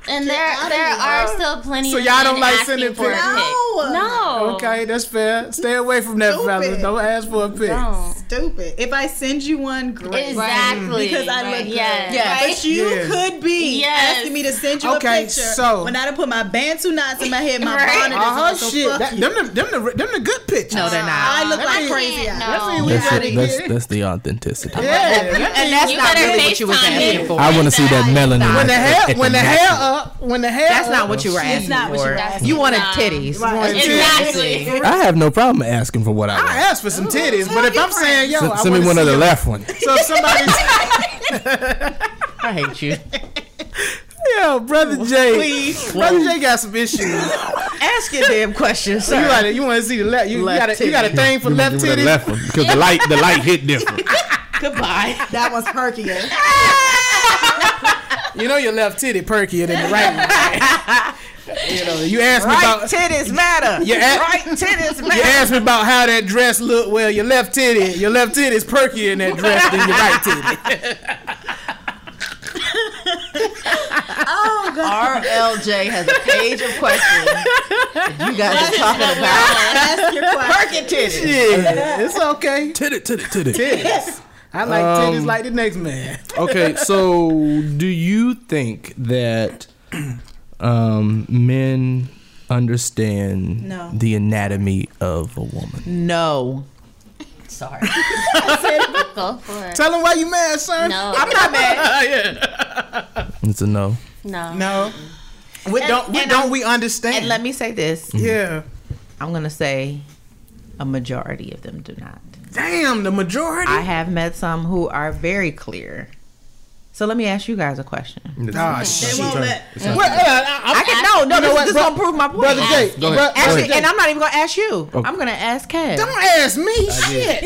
and there there are still plenty So of y'all men don't like asking sending for a pics? No. No. Okay, that's fair. Stay away from that, fellas. Don't ask for a pic. Don't. Stupid. If I send you one, great. Exactly. Because I look good. Yes. Yeah. But you Yeah. could be Yes. asking me to send you Okay, a picture so- when I done put my bantu knots in my head, my Right. bonnet is Uh-huh, on, shit. fuck That, you. them, the, them, the, them the good pictures. No, they're not. I look Let like me- crazy. no. That's, it. that's, that's the authenticity. Yeah. And that's not better really what you was asking for. I want to see that melanin. When the hair, when the hair Exactly. Up, when the hair That's not what you were It's asking not what you for. were asking You wanted Nah. titties. Right. You wanted Exactly. titties. I have no problem asking for what I I asked for some titties, but if I'm saying, yo, Send, send me wanna one see of the your- left one. *laughs* So if somebody's, *laughs* I hate you. yo, brother J, brother J got some issues. Ask your damn question, sir. got you want to see the left? You, you Left got a, you got a titty. thing for Give me- left give me the titties? left one because the light the light hit different. *laughs* Goodbye. That was perkier. Eh? You know your left titty perkier than the right one. *laughs* you know, you asked me Right about titties matter. You a- right titties matter. you matter. asked me about how that dress looked. Well, your left titty, your left titty is perkier in that dress than your right titty. *laughs* Oh god. RLJ has a page of questions. You guys are talking about Ask your question. perky titties. Yeah, it's okay. Titty, titty, titty. Titties. I like Um, titties like the next man. *laughs* Okay, so do you think that um, men understand No. the anatomy of a woman? No. Sorry. *laughs* Go for it. Tell him why you mad, son. No. I'm not mad. *laughs* It's a no. No. No. We don't. We and don't. I'm- we understand. And let me say this. Yeah. I'm gonna say a majority of them do not. Damn, the majority. I have met some who are very clear. So let me ask you guys a question. Ah, They shit. won't let. Well, uh, I, I can no, no, You this, what, this bro- gonna prove my point. brother J, Go ahead. bro- Actually, brother J, and I'm not even gonna ask you. Okay. I'm gonna ask Kev. don't ask me. Shit.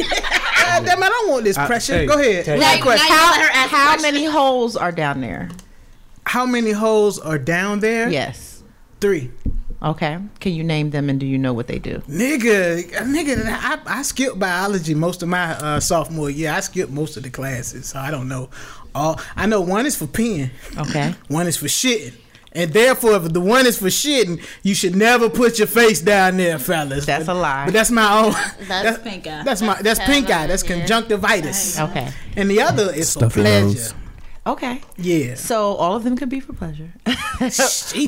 Damn, I don't want this I- pressure. hey, Go ahead. Tay. Last Now- question. How, let her ask the how many holes are down there? How many holes are down there? Yes. Three. Okay. Can you name them and do you know what they do? Nigga, nigga, I, I skipped biology most of my uh, sophomore year. I skipped most of the classes, so I don't know. All I know one is for peeing, Okay. *laughs* one is for shitting, and therefore, if the one is for shitting, you should never put your face down there, fellas. That's But- a lie. But that's my own. That's *laughs* pink eye. That's my. That's pink eye. That's conjunctivitis. Okay. And the other is Stuffy for pleasure. nose. Okay. Yeah. So all of them could be for pleasure. *laughs*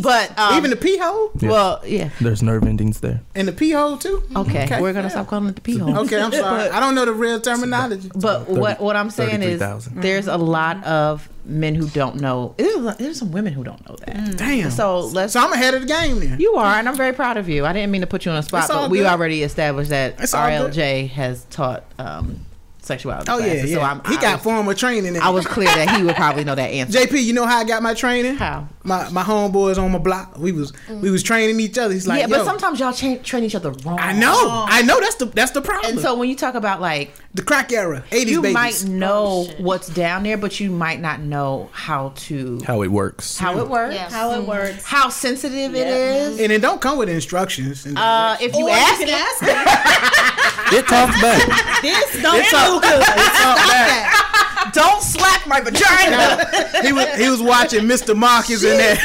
But um, even the pee hole Yeah. well, yeah. There's nerve endings there. and the pee hole too. Okay. Okay. We're gonna stop calling it the pee hole. Okay, I'm sorry. *laughs* I don't know the real terminology. But what what I'm saying is 33,000. there's a lot of men who don't know. There's, there's some women who don't know that. Damn. So let's. So I'm ahead of the game then. you are, and I'm very proud of you. I didn't mean to put you on a spot, It's all but we already established that It's. RLJ has taught um, sexuality. Oh yeah, classes, yeah. So I'm, he I got was, formal training. I was clear that he would probably know that *laughs* answer. JP. You know how I got my training? How? My my homeboys on my block. We was we was training each other. He's like, yeah, but sometimes y'all cha- train each other wrong. I know, I know. That's the that's the problem. And so when you talk about like the crack era, 80s you babies. might know shit. what's down there, but you might not know how to How it works. how it works, Yes. How it works. how sensitive it is. and it don't come with instructions. And Uh, if you Or ask, you can ask *laughs* them, It talks back. this don't it's do all, good. it's all bad. don't slap my vagina. he was he was watching Mr. Marcus in there.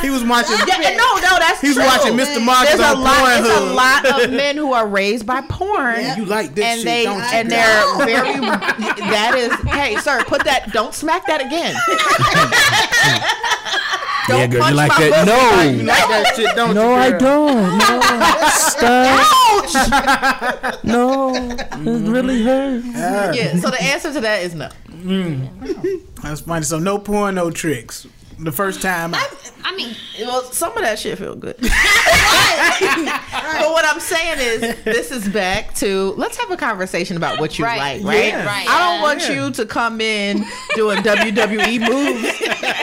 He was watching. yeah, no, no, that's He was true. watching Mr. Marcus There's a on lot. There's a lot of men who are raised by porn. You like this and shit, they don't you? and they're very. That is, hey, sir, put that. Don't smack that again. yeah, girl, you punch like my that? pussy. You No. like that shit, don't No, you? I don't. No. Stop. *laughs* No. It really hurts. Ah. yeah. So the answer to that is no. Mm. That's funny. So no porn, no tricks. The first time. I, I mean, Well, some of that shit feel good. *laughs* but what I'm saying is, this is back to let's have a conversation about what you Right, like, right? yeah. right. I don't want Yeah. you to come in doing WWE moves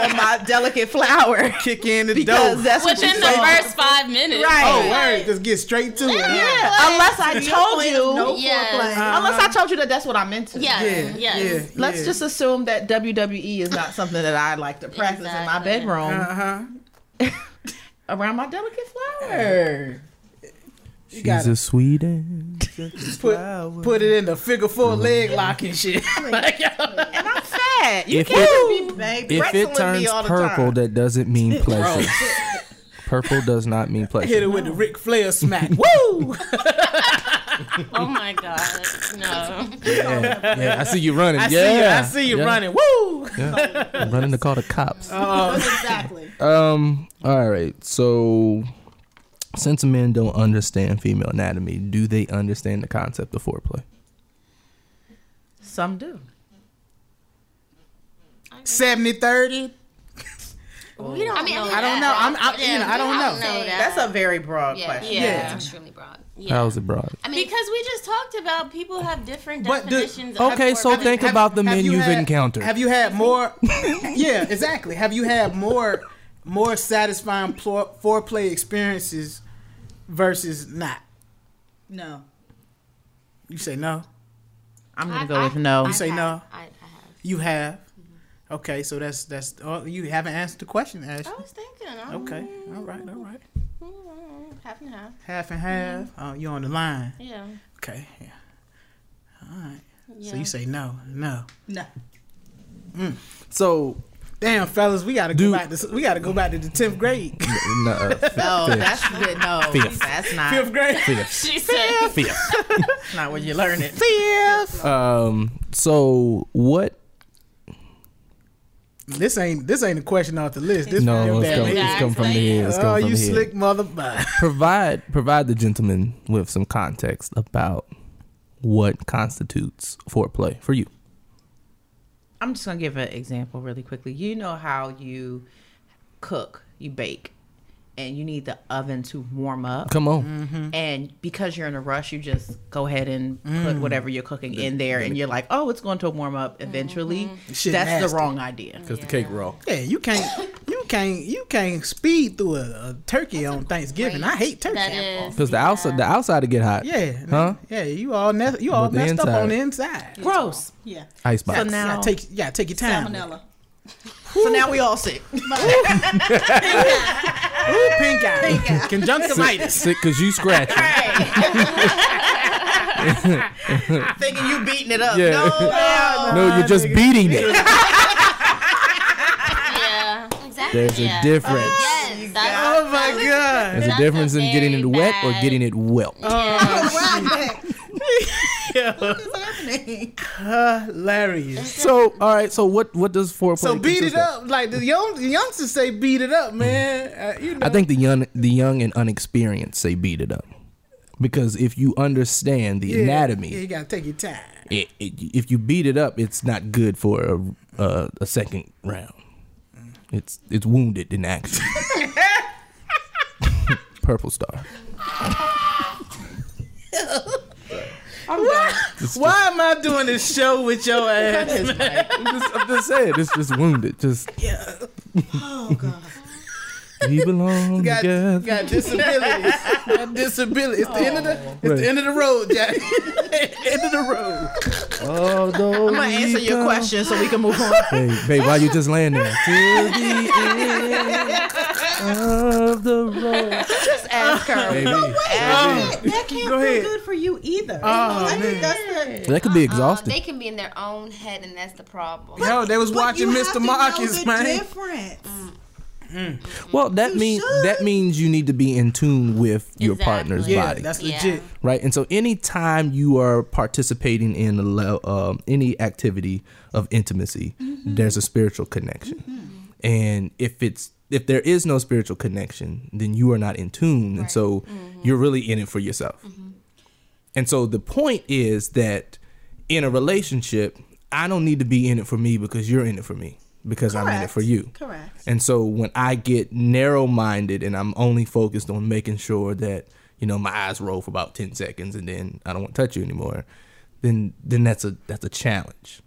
on my delicate flower kick in the because door. that's what Within you the say. first five minutes. Right. Oh, word. Just get straight to it. huh? Yeah, unless I told you, No Yes. foreplay. unless I told you that that's what I'm into. Yes. Yeah, yes. yeah. Let's yeah. just assume that WWE is not something that I like to practice in my bedroom Uh-huh. *laughs* around my delicate flower. You gotta She's a sweet and *laughs* put, put it in the figure four leg lock and shit. *laughs* And I'm fat. You If can't it- be Baby. If wrestling it me turns all the purple, time. that doesn't mean *laughs* pleasure. Purple does not mean pleasure. Hit pleasure. it with the Ric Flair smack. Woo! Oh my god. No. Yeah, yeah, I see you running. I yeah, see you. I see you yeah, running. Woo! Yeah. I'm running to call the cops. exactly. Um. All right. So, since men don't understand female anatomy, do they understand the concept of foreplay? Some do. 70 30. *laughs* We don't I mean, know I don't know. I'm, I, you know, I don't know. know that. That's a very broad yeah, question. yeah, Yeah. it's extremely broad. Yeah. How's it broad? I mean, Because we just talked about people have different But do- definitions. of Okay, so foreplay. think about the men you you've had- encountered. Have you had more? *laughs* yeah, exactly. Have you had more more satisfying plo- foreplay experiences versus not? No. You say no. I'm gonna I- go I- with no. I You say have. no? I, I have. You have. Mm-hmm. Okay, so that's that's. Oh, you haven't answered the question, Ashley. I was thinking. I'm, Okay, all right, all right. mm, Half and half. Half and half. Mm-hmm. Oh, you on the line. Yeah. Okay. Yeah. All right. yeah. So you say no, no. No. Mm. So, Damn, fellas, we gotta go back to we gotta go back to the tenth grade, *laughs* no, uh, *laughs* f- No, fifth. that's good. No, Fifth. that's not. fifth grade. Fifth. *laughs* she said. Fifth. That's not where you learn it. Fifth. Um. So what? This ain't this ain't a question off the list. This No, real it's bad. coming, it's coming from the head. It's Oh, from you the head. slick mother. Provide provide the gentleman with some context about what constitutes foreplay for you. I'm just gonna give an example really quickly. You know how you cook, you bake, and you need the oven to warm up. Come on. Mm-hmm. And because you're in a rush, you just go ahead and put whatever you're cooking in there, and you're like, oh, it's going to warm up eventually. Shit That's nasty. the wrong idea. Because the cake raw. Yeah, you can't, you can't, you can't speed through a, a turkey on Thanksgiving. I hate turkey. Because the outside, the outside to get hot. Yeah, Huh? Yeah, you all ne- you all But the messed up on the inside. Gross. Yeah. Ice box. So now, gotta take, you gotta take your time. Salmonella. so now we all sick. *laughs* *laughs* *laughs* Ooh, pink eye, *laughs* conjunctivitis. Sick because you scratch. *laughs* It. Thinking you beating it up. Yeah. No, *laughs* hell no. no, you're just beating it. Yeah. Exactly. There's a Yeah. difference. Yes. That's, Oh my god. There's a difference a in getting it very wet or getting it oh, wilt. What's happening? Hilarious. So, all right. So, what what does foreplay? So beat it consist of? up, like the young the youngsters say, beat it up, man. Uh, you know. I think the young, the young and unexperienced say beat it up, because if you understand the Yeah, anatomy, Yeah, you gotta take your time. it, it, if you beat it up, it's not good for a, a, a second round. It's it's wounded in action. *laughs* Purple star. *laughs* *laughs* Why am I doing this show with your *laughs* ass? I'm just, I'm just saying, it's just wounded. Just yeah. Oh god. We *laughs* belong got, together. got disabilities. *laughs* got disabilities. It's the end of the it's Right. the end of the road, Jack. *laughs* end of the road. Although I'm gonna answer your question so we can move on. Hey, babe, why you just laying there? Till the end of the road. Just ask her. Baby, No way. That can't Go feel good for you either. Oh, I man. think that's the that could be Uh, exhausting. they can be in their own head, and that's the problem. Yo, they was But watching Mr. to Marcus, man. Difference. Well, that You means should. that means you need to be in tune with your Exactly. partner's Yeah, body, that's Yeah. legit. right? And so, anytime you are participating in a le- um, any activity of intimacy, Mm-hmm. there's a spiritual connection. And if it's if there is no spiritual connection, then you are not in tune, and so Mm-hmm. you're really in it for yourself. And so the point is that in a relationship, I don't need to be in it for me because you're in it for me because I'm in it for you. Correct. And so when I get narrow minded and I'm only focused on making sure that, you know, my eyes roll for about ten seconds and then I don't want to touch you anymore, then then that's a that's a challenge.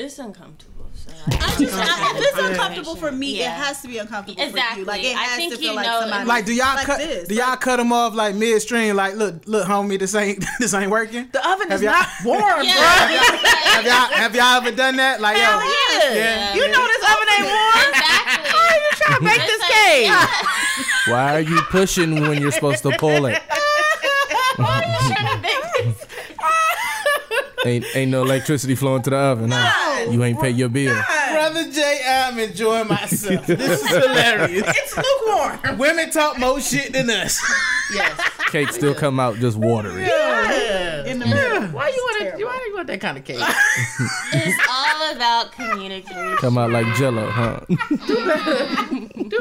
It's uncomfortable. So I just, I, if it's uncomfortable for me, it has to be uncomfortable for Exactly. you. Like it I think to feel you like know- somebody. Like, do y'all like cut? This. Do y'all cut them off like midstream? Like, look, look, homie, this ain't *laughs* this ain't working. The oven Have is y'all- not *laughs* warm, yeah, bro. Have y'all have y'all ever done that? Like, yo, Yeah. Yeah. You know this oven ain't warm. exactly. How you trying to make this It's cake? Why are you pushing when you're supposed to pull it? *laughs* ain't ain't no electricity flowing to the oven. Huh? You ain't pay your bill. brother J, I'm enjoying myself. This is *laughs* hilarious. It's lukewarm. Women talk more shit than us. Yes. Cake still come out just watery. in the middle. Why you want it? Why do you want that kind of cake? *laughs* It's all about communication. Come out like Jello, huh? Do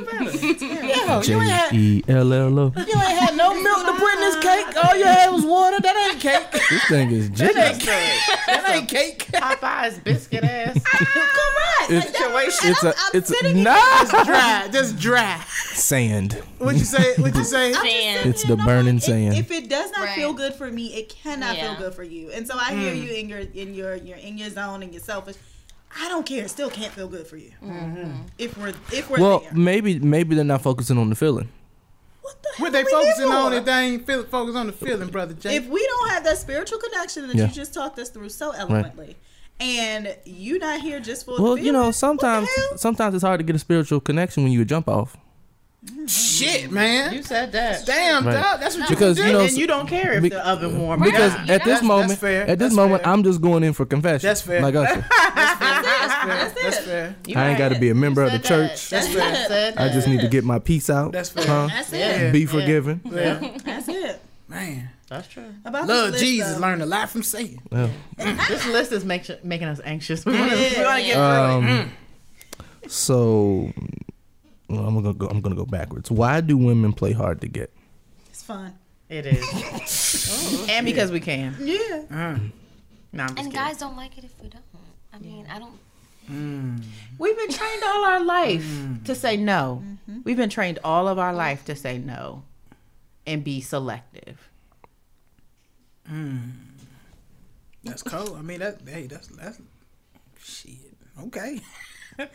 J you ain't had E L L O. you ain't had no milk to put in this cake. All you had was water. That ain't cake. This thing is That Jello. ain't cake. That ain't cake. Popeye's biscuit ass. *laughs* Come It's, situation. it's a I'm it's a sitting in nah Dry, just dry. sand. What you say? What you *laughs* say? Sand. It's the burning sand. If, if it does not Right. feel good for me, it cannot Yeah. feel good for you. And so I hear mm. you in your in your you're in your zone and you're selfish. I don't care. It still can't feel good for you. Mm-hmm. Mm-hmm. If we're if we're Well, there. maybe maybe they're not focusing on the feeling. What the What hell they we here focusing on for? if they ain't feel, focus on the feeling, brother J? if we don't have that spiritual connection that Yeah. you just talked us through so eloquently, and you not here just for Well, the you know, feeling, what the sometimes sometimes it's hard to get a spiritual connection when you jump off. Shit, man. You said that. Damn, Right. dog. That's what Because you you do. know and you don't care if Be- the oven warm. Because or not. at this That's- moment, fair. at this That's moment, fair. I'm just going in for confession. That's fair. Like Usher. *laughs* That's fair. You I ain't got to be a member of the that. church. That's You fair. said I just need to get my peace out. That's fair. Huh? That's it. Yeah. Be forgiven. Yeah. That's it. Man. That's true. About Love this list, Jesus. though. Learn a lot from Satan. Well, This list is make, making us anxious. *laughs* We want to get through it. um, so well, I'm gonna go. I'm gonna go backwards. Why do women play hard to get? It's fun. It is. *laughs* Oh, and because we can. Yeah. Mm. No, I'm just And kidding. guys don't like it if we don't. I mean, I don't. Mm. We've been trained all our life mm. to say no. Mm-hmm. We've been trained all of our life to say no and be selective. *laughs* That's cool. I mean, that hey, that's that's shit. Okay, *laughs*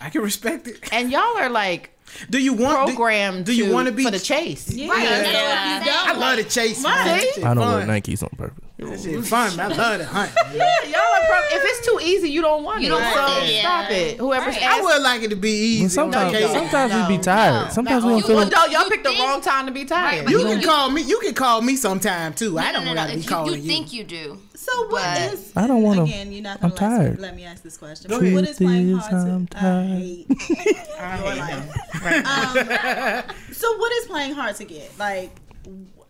I can respect it. And y'all are like Do you want? programmed Do, you to- want to be for the chase. Yeah. Yeah. I love the chase. Man. I don't wear fun. Nikes on purpose. That shit fun. I love the hunt. Yeah, y'all are pro- if it's too easy, you don't want You it. don't so it. stop it. Whoever's Right. I asking. would like it to be easy. Well, sometimes, okay? sometimes we be No. tired. Sometimes we You, don't feel. well, like- no, y'all picked the wrong time to be tired. You You can call me. You can call me sometime too. I don't no, no, want to be If you, calling you you. think you do. So what But- is? I don't wanna- Again, you're not I'm gonna let, tired. let me ask this question. Go what is playing hard to? I'm I hate *laughs* your life. Um, so what is playing hard to get? Like,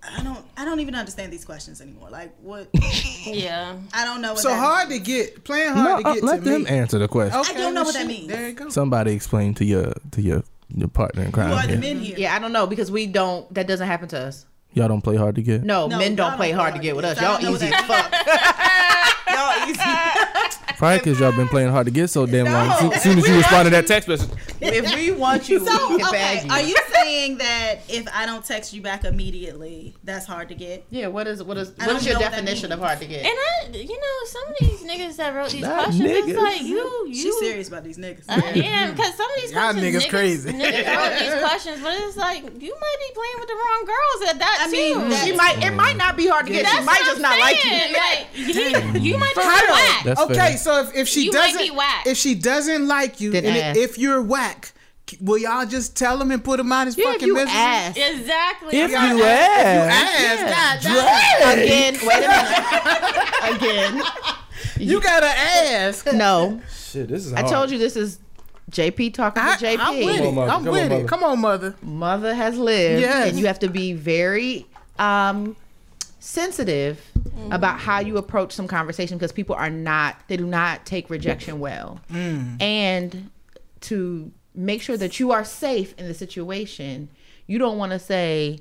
I don't. I don't even understand these questions anymore. Like, what? *laughs* Yeah. I don't know. What so that hard means. to get. Playing No, hard to uh, get let to them me. answer the question. Okay, I don't know well, what that shit, means. There you go. Somebody explain to your to your your partner in crime. Who are the men here? Yeah, I don't know because we don't. That doesn't happen to us. Y'all don't play hard to get. No, No, men don't don't play play hard to get with us. *laughs* Y'all easy as fuck. Y'all easy. Probably because y'all been playing hard to get so damn long. No. As soon as you respond to that text message, if we want you, So we can okay, bag you. are you saying that if I don't text you back immediately, that's hard to get? Yeah. What is what is I what don't is your know what definition of hard to get? And I, you know, some of these niggas that wrote these Not questions, niggas. it's like you, you. She's serious about these niggas. Uh, I am because some of these Y'all questions, niggas crazy. Niggas wrote these questions, but it's like you might be playing with the wrong girls at that I mean, too. that- She might. It might not be hard to get. That's She might just I'm not like you. Like, you, you might just How be do- whack. That's okay, fair. So if, if she You doesn't, be whack. if she doesn't like you, Then and ask. if you're whack, will y'all just tell him and put him out his Yeah, if fucking you misery? ask Exactly. if I'm you not- ask, Ask, God damn. again, wait a minute. *laughs* again, You gotta ask. *laughs* no. shit, this is. I told you this is JP talking I, to JP. I'm with Come it. mother. I'm Come with on, it. mother. Come on, mother. mother has lived Yes. and you have to be very um sensitive mm-hmm. about how you approach some conversation because people are not they do not take rejection well. Mm. And to make sure that you are safe in the situation you don't want to say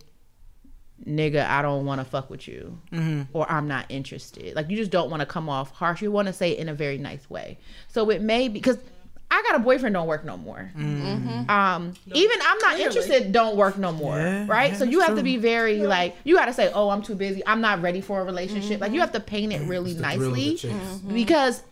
nigga i don't want to fuck with you mm-hmm. or i'm not interested. Like you just don't want to come off harsh. You want to say it in a very nice way. So it may be because i got a boyfriend don't work no more. Um even i'm not interested don't work no more Yeah, right? yeah, so you that's have to be very like you got to say oh i'm too busy. I'm not ready for a relationship. Like you have to paint it really nicely mm-hmm. because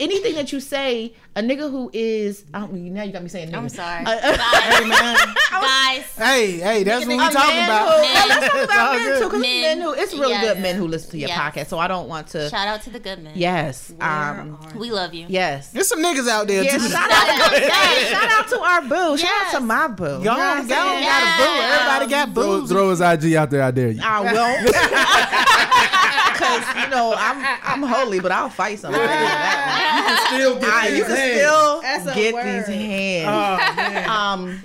anything that you say a nigga who is I don't, now you got me saying nigga. I'm sorry. Uh, guys, guys. Hey, hey, that's what we a talking about. Who, Men. let's talk It's about men good. too, because Men. men who it's really Yes. good men who listen to your Yes. podcast. So I don't want to. Shout out to the good men. Yes, um, We love you. yes. There's some niggas out there Yeah, too. shout out, yes, shout out to our boo. Shout out to my boo. Go You know what on, I'm go got a boo. Everybody got Throw, boos. throw his IG out there. I dare you. I won't. *laughs* Because, you know, I'm I'm holy, but I'll fight somebody. Still get Ah, you can hand. still That's get word. these hands. Oh, man. Um,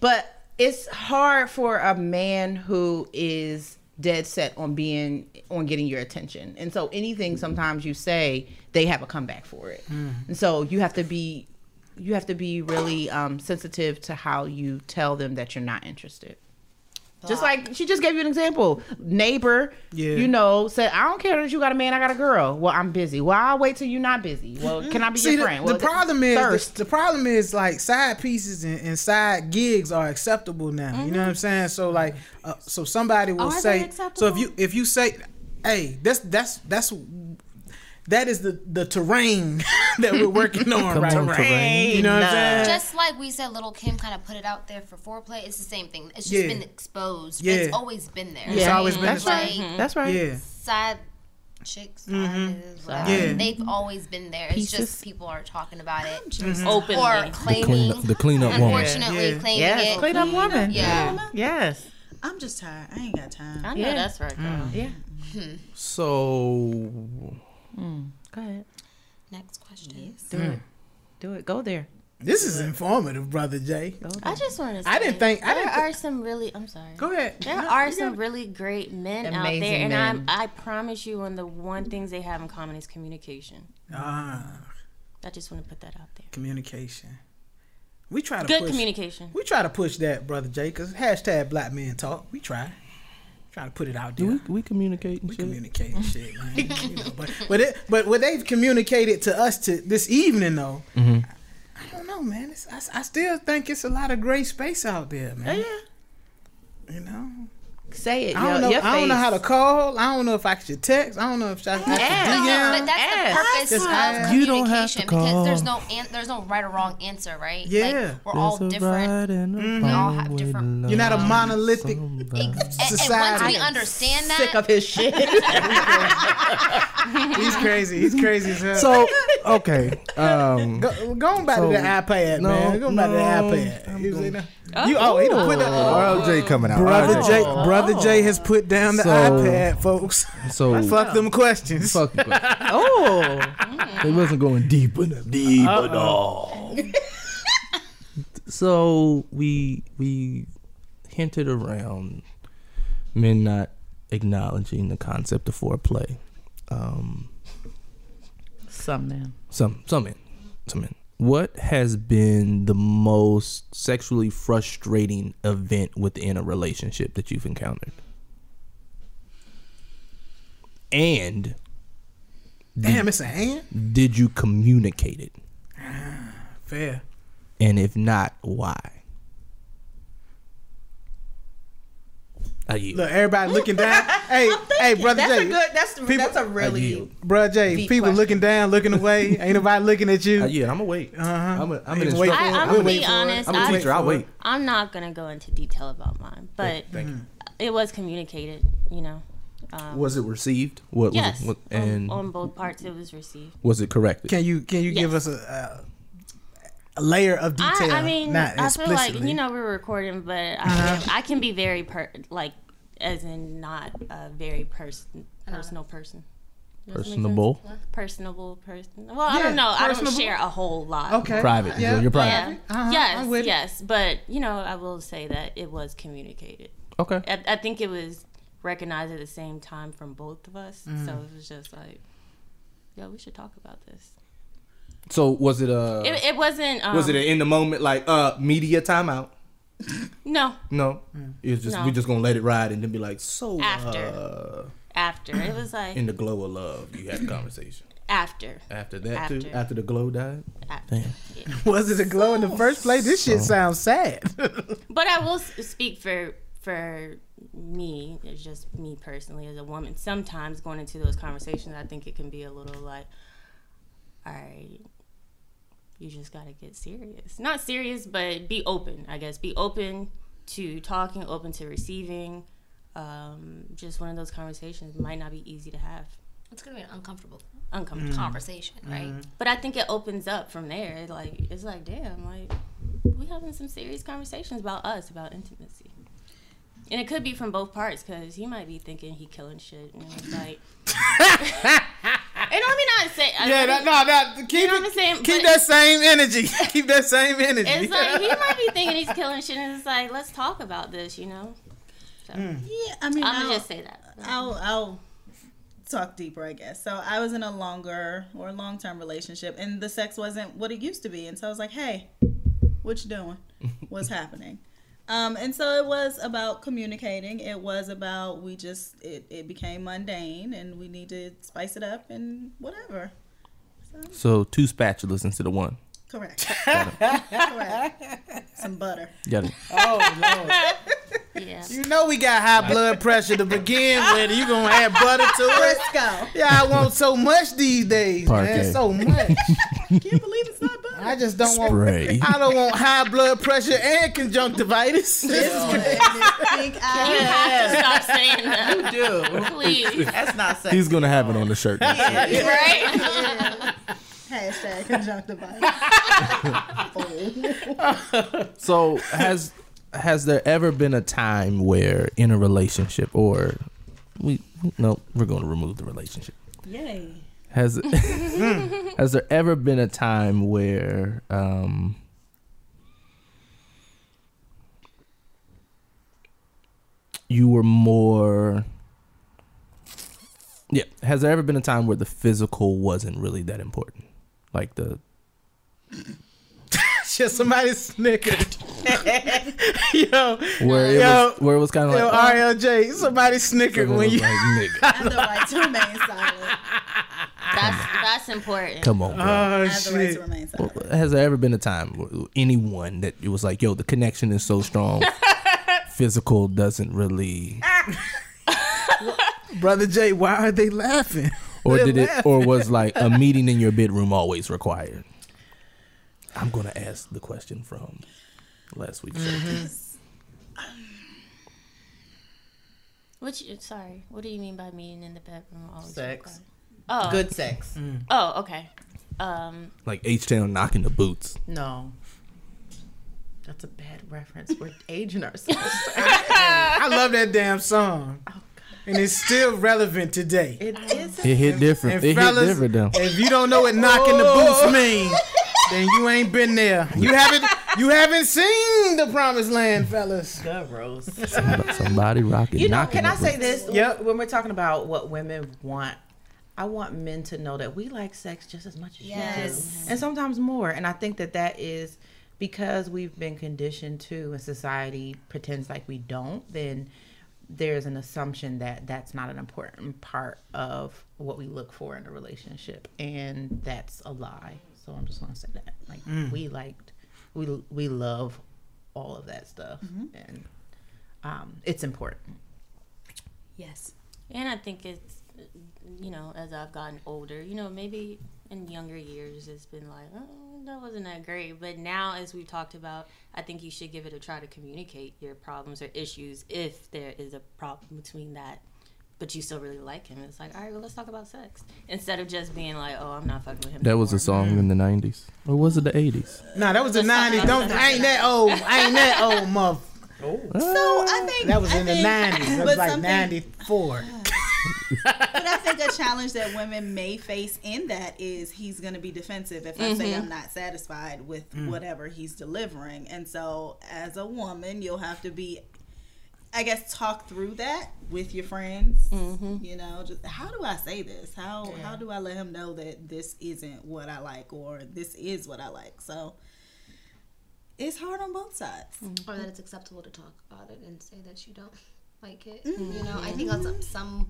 but it's hard for a man who is dead set on being on getting your attention, and so anything sometimes you say, they have a comeback for it, and so you have to be you have to be really um, sensitive to how you tell them that you're not interested. Just like she just gave you an example. Neighbor, Yeah. you know, said, I don't care that you got a man, I got a girl. Well, I'm busy. Well, I'll wait till you're not busy. Well, can I be See, your the, friend? the Well, problem is thirst. the, the problem is like side pieces and, and side gigs are acceptable now. You know what I'm saying? So like, uh, so somebody will Are say, so if you if you say, hey, that's that's that's that is the the terrain *laughs* that we're working on Come right on, now. terrain. You know what I'm saying? Just like we said, Lil' Kim kind of put it out there for foreplay. It's the same thing. It's just Yeah. been exposed. Yeah. It's always been there. Yeah. It's always been That's there. right. Like, That's right. yeah. Side chicks, mm-hmm. side. Mm-hmm. Yeah. They've always been there. It's Pieces. just people are talking about it mm-hmm. Openly. or The claiming. clean, the cleanup woman. Unfortunately, Yeah. claiming Yes, it. clean up woman. Yeah. Yes. I'm just tired. I ain't got time. I know Yeah. that's right, girl. Mm. Yeah. Hmm. So Go ahead. Next question. Do it. Do it. Go there. This is informative, brother J. I just want to say, I didn't think- I there didn't thi- are some really. I'm sorry. Go ahead. There No, are some really great men out Amazing there, and men. I'm, I promise you, one of the one things they have in common is communication. Ah, I just want to put that out there. communication. We try to Good push, communication. We try to push that, brother J, because hashtag Black Men Talk. We try. Trying to put it out Do there. we, we communicate and We shit? communicate and shit, man. *laughs* you know, but but it, but what they've communicated to us to this evening though, Mhm. I don't know, man. It's, I, I still think it's a lot of gray space out there, man. yeah. You know, Say it. I don't your, know. Your I don't know how to call. I don't know if I should text. I don't know if I should No, DM. but that's the purpose Just of ask. You don't have to communication because there's no an- there's no right or wrong answer, right? Yeah. like, we're all There's a different. right and a. We all have different- You're not a monolithic somebody. Ex- and, and once Society. we understand that, Sick of his shit. *laughs* He's crazy. He's crazy as hell. So okay, um, Go, going back So- to the iPad, no, man. Going back to the iPad. I'm You, see going- that? you oh, he done put the RLJ coming out. brother J. Brother J has put down the So- iPad, folks. So I *laughs* Fuck them questions. fuck you. *laughs* oh, It wasn't going deep enough. Deep enough. *laughs* so we we hinted around men not acknowledging the concept of foreplay. Um, some men. some some men, some men. What has been the most sexually frustrating event within a relationship that you've encountered? And Damn, it's a hand. did you communicate it? *sighs* Fair. And if not, why? I yield. Look, everybody looking down. *laughs* hey, hey, brother J. That's J. a good. That's People- that's a I really. yield. Bruh J, Deep people question. looking down, looking away. *laughs* Ain't nobody looking at you. I yield. I'm gonna wait. Uh-huh. I'm, a, I'm an wait instructor. for I, it. I'm gonna be for honest. I'm a I, teacher. I'll wait. I'm not gonna go into detail about mine, but Thank you. it was communicated. You know. Um, Was it received? What yes, was it? What, on- and on, both parts it was received. was it corrected? Can you can you give us a, a, a layer of detail? I, I mean, not I feel like you know we're recording, but I, Uh-huh. I can be very per like, as in not a very person personal person. Does that make sense? Personable? Personable person. Well, I don't know. I don't share a whole lot. Okay. Private. Yeah. So you're private. Yeah. Uh-huh, yes. Yes. But you know, I will say that it was communicated. Okay. I, I think it was recognized at the same time from both of us. Mm. So it was just like, yo, we should talk about this. So was it a? It, it wasn't. Um, was it a in the moment like uh media timeout? no No. It's just No. we just gonna let it ride and then be like so After. uh after it was like in the glow of love you had a conversation. after. After that too? After. After the glow died? after. Damn. Yeah. was it a glow in the first place? This shit So- sounds sad. But I will speak for for me. It's just me personally as a woman. Sometimes going into those conversations, I think it can be a little like, all right, you just got to get serious. Not serious, but be open. I guess be open to talking, open to receiving. Um, just one of those conversations might not be easy to have. it's gonna be an uncomfortable Uncomfortable. conversation, right? But I think it opens up from there. It, Like it's like, damn, like we having some serious conversations about us, about intimacy. And it could be from both parts because he might be thinking he killing shit, and it's like, *laughs* *laughs* and let me not say, I yeah, that, no, that keep know it, what I'm saying? keep But- that same energy. *laughs* keep that same energy. it's like he might be thinking he's *laughs* killing shit, and it's like, let's talk about this, you know. So hmm. Yeah, I mean, I'm I'll, gonna just say that. I'll I'll talk deeper, I guess. So I was in a longer or long term relationship, and the sex wasn't what it used to be, and so I was like, "Hey, what you doing? What's happening?" Um, and so it was about communicating. It was about we just it, it became mundane, and we need to spice it up and whatever. So two spatulas instead of one. Correct. *laughs* Correct. Some butter. Got it. oh lord. Yeah. You know we got high blood pressure to begin with. You gonna add butter to it? Crisco. Yeah, I want so much these days, man. Parkay. So much. *laughs* Can't believe it's not butter. I just don't want. Spray. I don't want high blood pressure and conjunctivitis. This is Pink You eye. have to stop saying that, You do. please. That's not sexy. He's gonna have it on the shirt. right? Hashtag conjunctivitis. *laughs* So has has there ever been a time where in a relationship or we no we're going to remove the relationship. Yay. Has *laughs* has there ever been a time where um you were more Yeah, has there ever been a time where the physical wasn't really that important? Like the *laughs* Just somebody snickered. *laughs* yo, Where it Yo. was where it was kind of yo, like oh, RLJ, somebody snickered when was you. like, nigga, I have the right to remain silent. That's that's important. come on, bro. Oh I have the right shit! to remain silent. Has there ever been a time anyone that it was like, yo, the connection is so strong, *laughs* physical doesn't really, Brother J, why are they laughing? or They're did it, or was like a *laughs* meeting in your bedroom always required? I'm gonna ask the question from last week's Mm-hmm. show. What you, sorry, what do you mean by meeting in the bedroom? Always Sex. required? Oh, Good sex. Oh, okay. Um, Like H Town knocking the boots. No. That's a bad reference. We're aging ourselves. I love that damn song, and it's still relevant today. it is. It hit different. And it fellas, hit different though. If you don't know what knocking the boots mean, then you ain't been there. You haven't you haven't seen the promised land, fellas. Gross. Somebody, somebody rocking. You know, can I the say this? Yep. When we're talking about what women want, I want men to know that we like sex just as much as Yes. you do, mm-hmm. and sometimes more. And I think that that is because we've been conditioned to, and society pretends like we don't. Then there's an assumption that that's not an important part of what we look for in a relationship, and that's a lie. So I'm just gonna say that, like, mm. we liked, we we love all of that stuff, mm-hmm. and um, it's important. Yes. and I think it's, you know, as I've gotten older, you know, maybe in younger years it's been like, oh, that wasn't that great. But now, as we've talked about, I think you should give it a try to communicate your problems or issues if there is a problem between that. But you still really like him. It's like, all right, well, let's talk about sex instead of just being like, oh, I'm not fucking with him. That was a song in the '90s, or was it the '80s? Nah, that was the Let's nineties. Don't. I ain't that old. I ain't that old, mother. Oh. So I think That was I in the think- nineties. That *laughs* was like ninety four. *sighs* But I think a challenge that women may face in that is he's going to be defensive if I say mm-hmm. I'm not satisfied with mm. whatever he's delivering. And so, as a woman, you'll have to be, I guess, talk through that with your friends. Mm-hmm. You know, just how do I say this? How how do I let him know that this isn't what I like or this is what I like? So. It's hard on both sides. Mm-hmm. Or that it's acceptable to talk about it and say that you don't like it. You know, I think that's some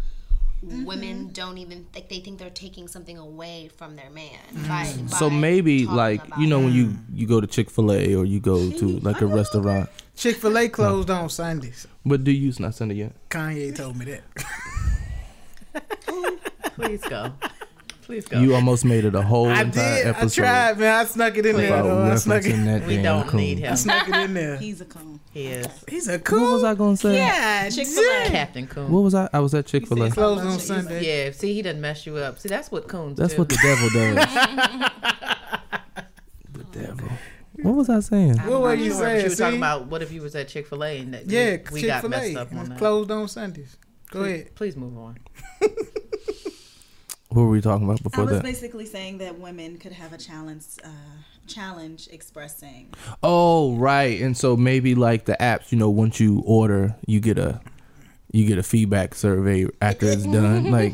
Mm-hmm. women don't even like they think they're taking something away from their man. Mm. By, So by maybe like you know it. when you you go to Chick Fil A or you go to like a restaurant. Chick Fil A closed on Sundays. But do you? It's not Sunday yet. Kanye told me that. *laughs* *laughs* Please go. Please go. You almost made it a whole I entire did. I episode tried, man. I snuck it in there. Though. I snuck it. that we don't coon. need him. I snuck it in there. He's a coon. He is He's a cool. What was I gonna say? Yeah, Chick-fil-A. Captain Coon. What was I? I was at Chick Fil A. Closed on Sunday. Yeah, see, he doesn't mess you up. See, that's what coons That's do. what the devil does. *laughs* the devil. What was I saying? What were you sure, saying? You were talking about what if you was at Chick Fil A and that Yeah, we, we got messed up on that. closed on Sundays. Go please, ahead. Please move on. *laughs* What were we talking about before that? I was that? basically saying that women could have a challenge, uh, challenge expressing. Oh, right. And so maybe like the apps, you know, once you order, you get a you get a feedback survey after it's *laughs* done. Like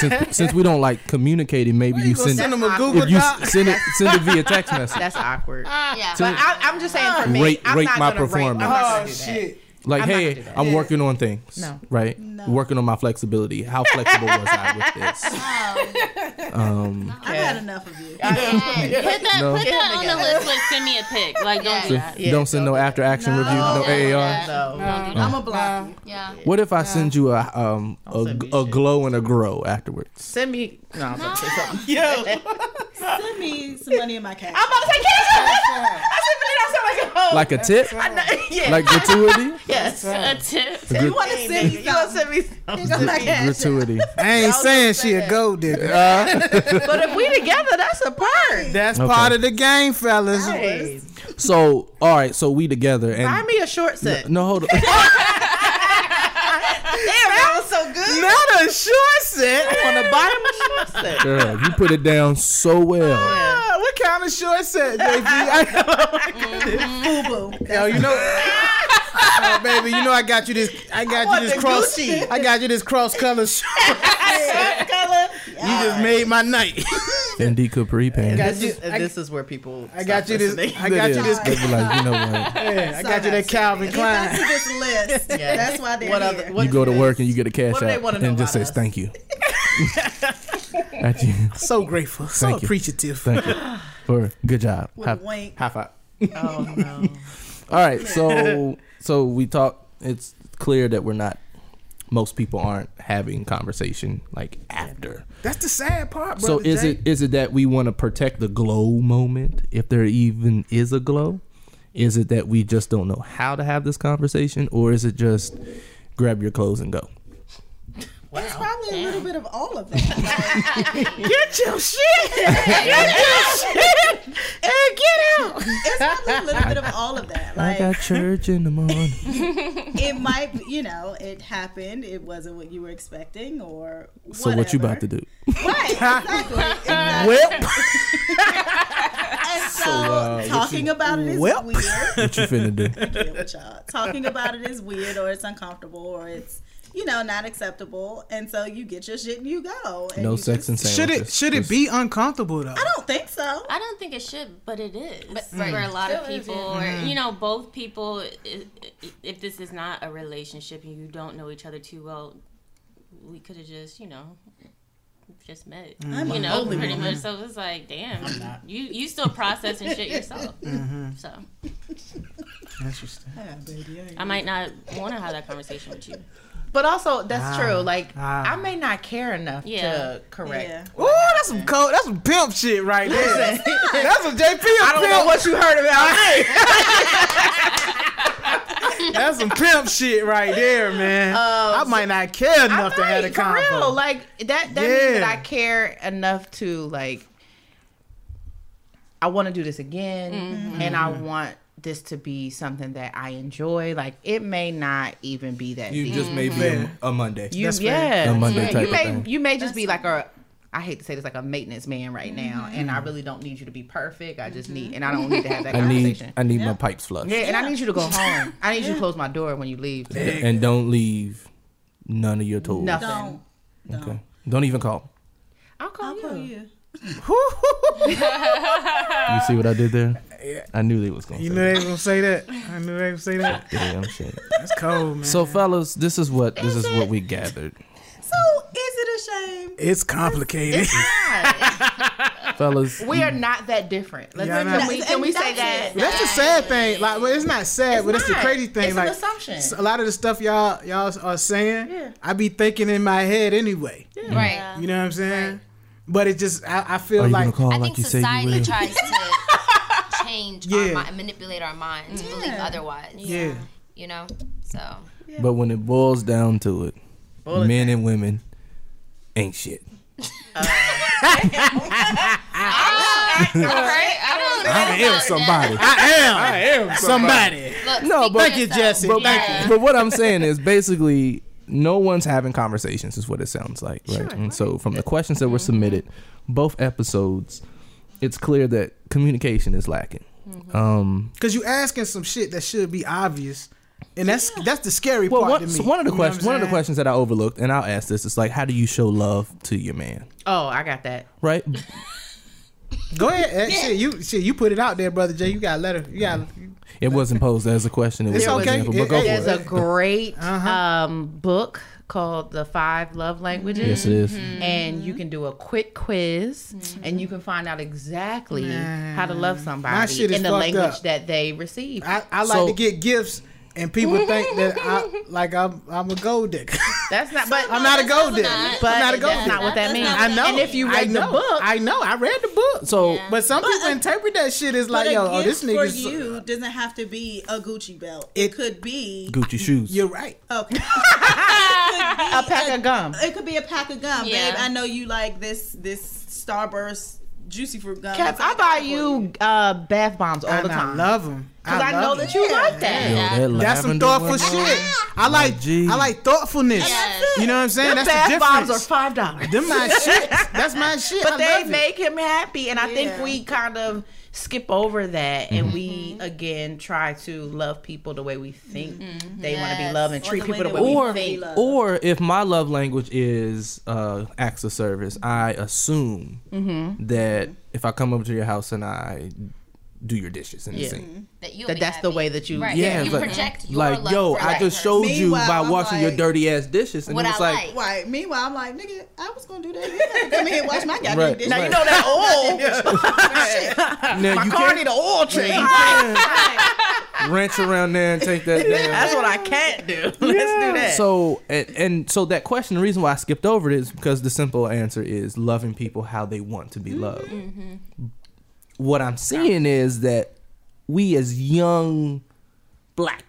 since, since we don't like communicating, maybe You you send send them a If Google if you Doc? send it *laughs* send it via text message. That's awkward. Yeah. But I, I'm just saying for me, Rate- I'm rate not my gonna rate. I'm performance. not gonna Oh do that. shit! Like, I'm hey, gonna do that. I'm working on things. No. Right? Working on my flexibility. How flexible was I with this? *laughs* Um, I've had enough of you. *laughs* Put that, No. put that on the list. Like, send me a pic. Like, don't do that. Yeah, don't send no after action review, no AAR. No. I'm gonna block you. yeah. What if I send you a um a, send a glow and a grow afterwards? Send me. No, I'm about to say something. Yo, *laughs* Send me some money in my cash. I'm about to say cash. I said, but then I sound like a hoe. Like a tip? yeah. Like gratuity? Yes. A tip. you want to send me You gonna something? send me something. my. Gratuity. *laughs* I ain't saying she a gold digger. *laughs* But if we *laughs* together, that's a part. That's Okay. part of the game, fellas. Hey, So, all right, so we together and buy and me a short set. no, hold on. Damn, that was so good. Not a short set. I want to buy him a short set. Girl, you put it down so well. Ah, what kind of short set, JP? I, Boo boo. yo, you know. Oh, baby, you know I got you this. I got want you this the cross. Gucci. I got you this cross color shirt. *laughs* You just made my night. Fendi Capri pants. got This you- is, I- this is where people. I got you this. I got you this. is. They be like, you know what? *laughs* Yeah, I got you that that's- Calvin Get back Klein. to this list. *laughs* Yeah. That's why they're What here. other- what You go to work and you get a cash What do they wanna and know it just says us? thank you. At you. So grateful. So Thank you. appreciative. Thank you for good job. With a High, wink. high five. Oh no. All right, so so we talk. It's clear that we're not. Most people aren't having conversation like after. That's the sad part, So brother is J. it is it that we want to protect the glow moment, if there even is a glow? Is it that we just don't know how to have this conversation, or is it just grab your clothes and go? It's probably a little bit of all of that. *laughs* Get your shit. Get your shit. And get out. it's probably a little bit of all of that. I got church in the morning. *laughs* it might, be- you know, it happened. It wasn't what you were expecting, or so what you about to do? Right, exactly. exactly. Well, *laughs* And so, uh, what talking about it is Welp. weird. What you finna do? Deal with. Talking about it is weird, or it's uncomfortable, or it's you know not acceptable. And so you get your shit and you go. And No you sex just- and should it should it be uncomfortable though? I don't think so. I don't think it should, but it is But- mm. for a lot of Still is, people. yeah. Or mm-hmm. you know, both people. i- i- If this is not a relationship and you don't know each other too well, we could have just you know just met. Mm. I'm you know, pretty woman. much. So it's like, damn, you you still processing shit yourself. Mm-hmm. So Interesting. Yeah, baby, I I might not want to have that conversation with you. But also, that's Ah, true. Like, ah. I may not care enough Yeah. to correct. Yeah. Oh, that's some cold. That's some pimp shit right there. *laughs* that's some JP. I don't know what you heard about me. *laughs* That's some pimp shit right there, man. I might not care enough to have a might, for real. Like that. That means that I care enough to like. I want to do this again, and I want this to be something that I enjoy. Like it may not even be that You deep. just may be a, mm-hmm. a Monday. You, That's fair. yeah, A Monday yeah. type you of may thing. you may just be like a. I hate to say this, like a maintenance man right now, and I mm-hmm. really don't need you to be perfect. I just need, mm-hmm. and I don't need to have that I need conversation. I need my pipes flushed. yeah, and I need you to go home. I need you to close my door when you leave. too. And don't leave none of your tools. Nothing. Don't. Don't. Okay. Don't even call. I'll call I'll you. call you. *laughs* You see what I did there? *laughs* I knew they was gonna You say knew that. they was gonna say that. I knew they was gonna say that. *laughs* Damn shit. That's cold, man. So fellas, this is what this is what we gathered. So is it a shame? it's complicated. *laughs* Fellas, We are not that different. Let's, Yeah, I can we, can we say that? That's the sad thing. Like, well, it's not sad, It's but it's the crazy thing. It's like, an assumption. s- a lot of the stuff y'all y'all are saying, Yeah. I be thinking in my head anyway. Right. You know what I'm saying? But it just, I, I feel like, call I like think you say you society tries to change our Yeah. mind, manipulate our minds to believe otherwise. yeah. You know? So But when it boils down to it, Boil it men and women ain't shit. *laughs* Uh. I am somebody. I am. I am somebody. look, No, but- Thank you. Jesse. But, Thank *laughs* you. but what I'm saying is basically no one's having conversations is what it sounds like, right? and so from the questions that were mm-hmm. submitted, both episodes, it's clear that communication is lacking. Um, Because you asking some shit that should be obvious. And that's that's the scary well, part one, to me. so one of the You questions, one of the questions that I overlooked, and I'll ask this: is like, how do you show love to your man, Oh, I got that. right? *laughs* Go ahead. eh, Shit, you shit, you put it out there, brother J. You got a letter. You got. It wasn't posed as a question. It was It's okay. example, but go It- for There's it. a great Uh-huh. um, book called The Five Love Languages. Yes, it is. Mm-hmm. And you can do a quick quiz mm-hmm. and you can find out exactly how to love somebody in the language up. that they receive. I, I like So- to get gifts, and people think that *laughs* I like I'm I'm a gold digger. That's not, but I'm not a gold digger. But I'm not a gold that's digger. not what that means. I know. And if you I read the book, I know. I read the book. So Yeah. But some people interpret that shit as like, yo, a oh, this nigga. for you doesn't have to be a Gucci belt. It, It- could be Gucci shoes. You're right. okay. *laughs* a pack of gum. It could be a pack of gum, Yeah. babe. I know you like this this Starburst juicy fruit gum. Kev, I buy you uh, bath bombs all And the I time. love them. Because I, know that you like that. Yo, that That's some thoughtful one, shit. I like. I like thoughtfulness. Yes. You know what I'm saying? Them That's bath the bombs are five dollars. Them my *laughs* shit. That's my shit. but I they love it. make him happy and i think we kind of skip over that and we again try to love people the way we think they want to be loved and Or treat the people way the way we we or think. love. or if my love language is uh acts of service, I assume Mm-hmm. that if I come over to your house and I do your dishes in the Yeah. sink. Mm-hmm. That, you'll That be that's the way that you- Right. Yeah, you like- project your like yo, for I that just person. showed you Meanwhile, by I'm washing your dirty ass dishes, and What it was I like, like. Right. Meanwhile, I'm like, nigga, I was gonna do that. You gotta come here and wash my goddamn Right. dishes. Now you know that *laughs* oil. *laughs* now My you car can't need an oil change. wrench around there and take that *laughs* damn. That's what I can't do. Let's do that. So and, and so that question, the reason why I skipped over it is because the simple answer is loving people how they want to be loved. Mm-hmm. Mm-hmm. What I'm seeing is that we as young black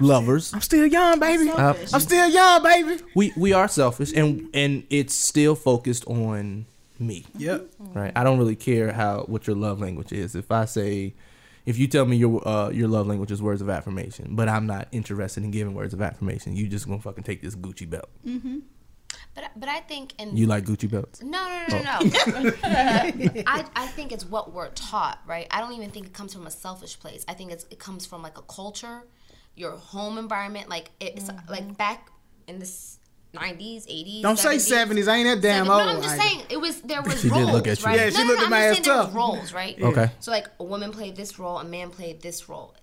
lovers, I'm still young, baby. uh, I'm still young, baby. we we are selfish and and it's still focused on me. Yep. Right. I don't really care how what your love language is. If I say if you tell me your uh, your love language is words of affirmation, but I'm not interested in giving words of affirmation, you just gonna fucking take this Gucci belt. But but I think in You like Gucci belts? No, no, no, no. Oh. no. *laughs* I, I think it's what we're taught, right? I don't even think it comes from a selfish place. I think it's, it comes from like a culture, your home environment. Like it's mm-hmm. like back in the 90s, 80s. Don't say 70s. I ain't that damn Seven- old. No, I'm just saying it was there was She did look at you. right? Yeah, she no, no, looked no, at my I'm ass just saying there tough. was roles, right? Okay. So like a woman played this role, a man played this role.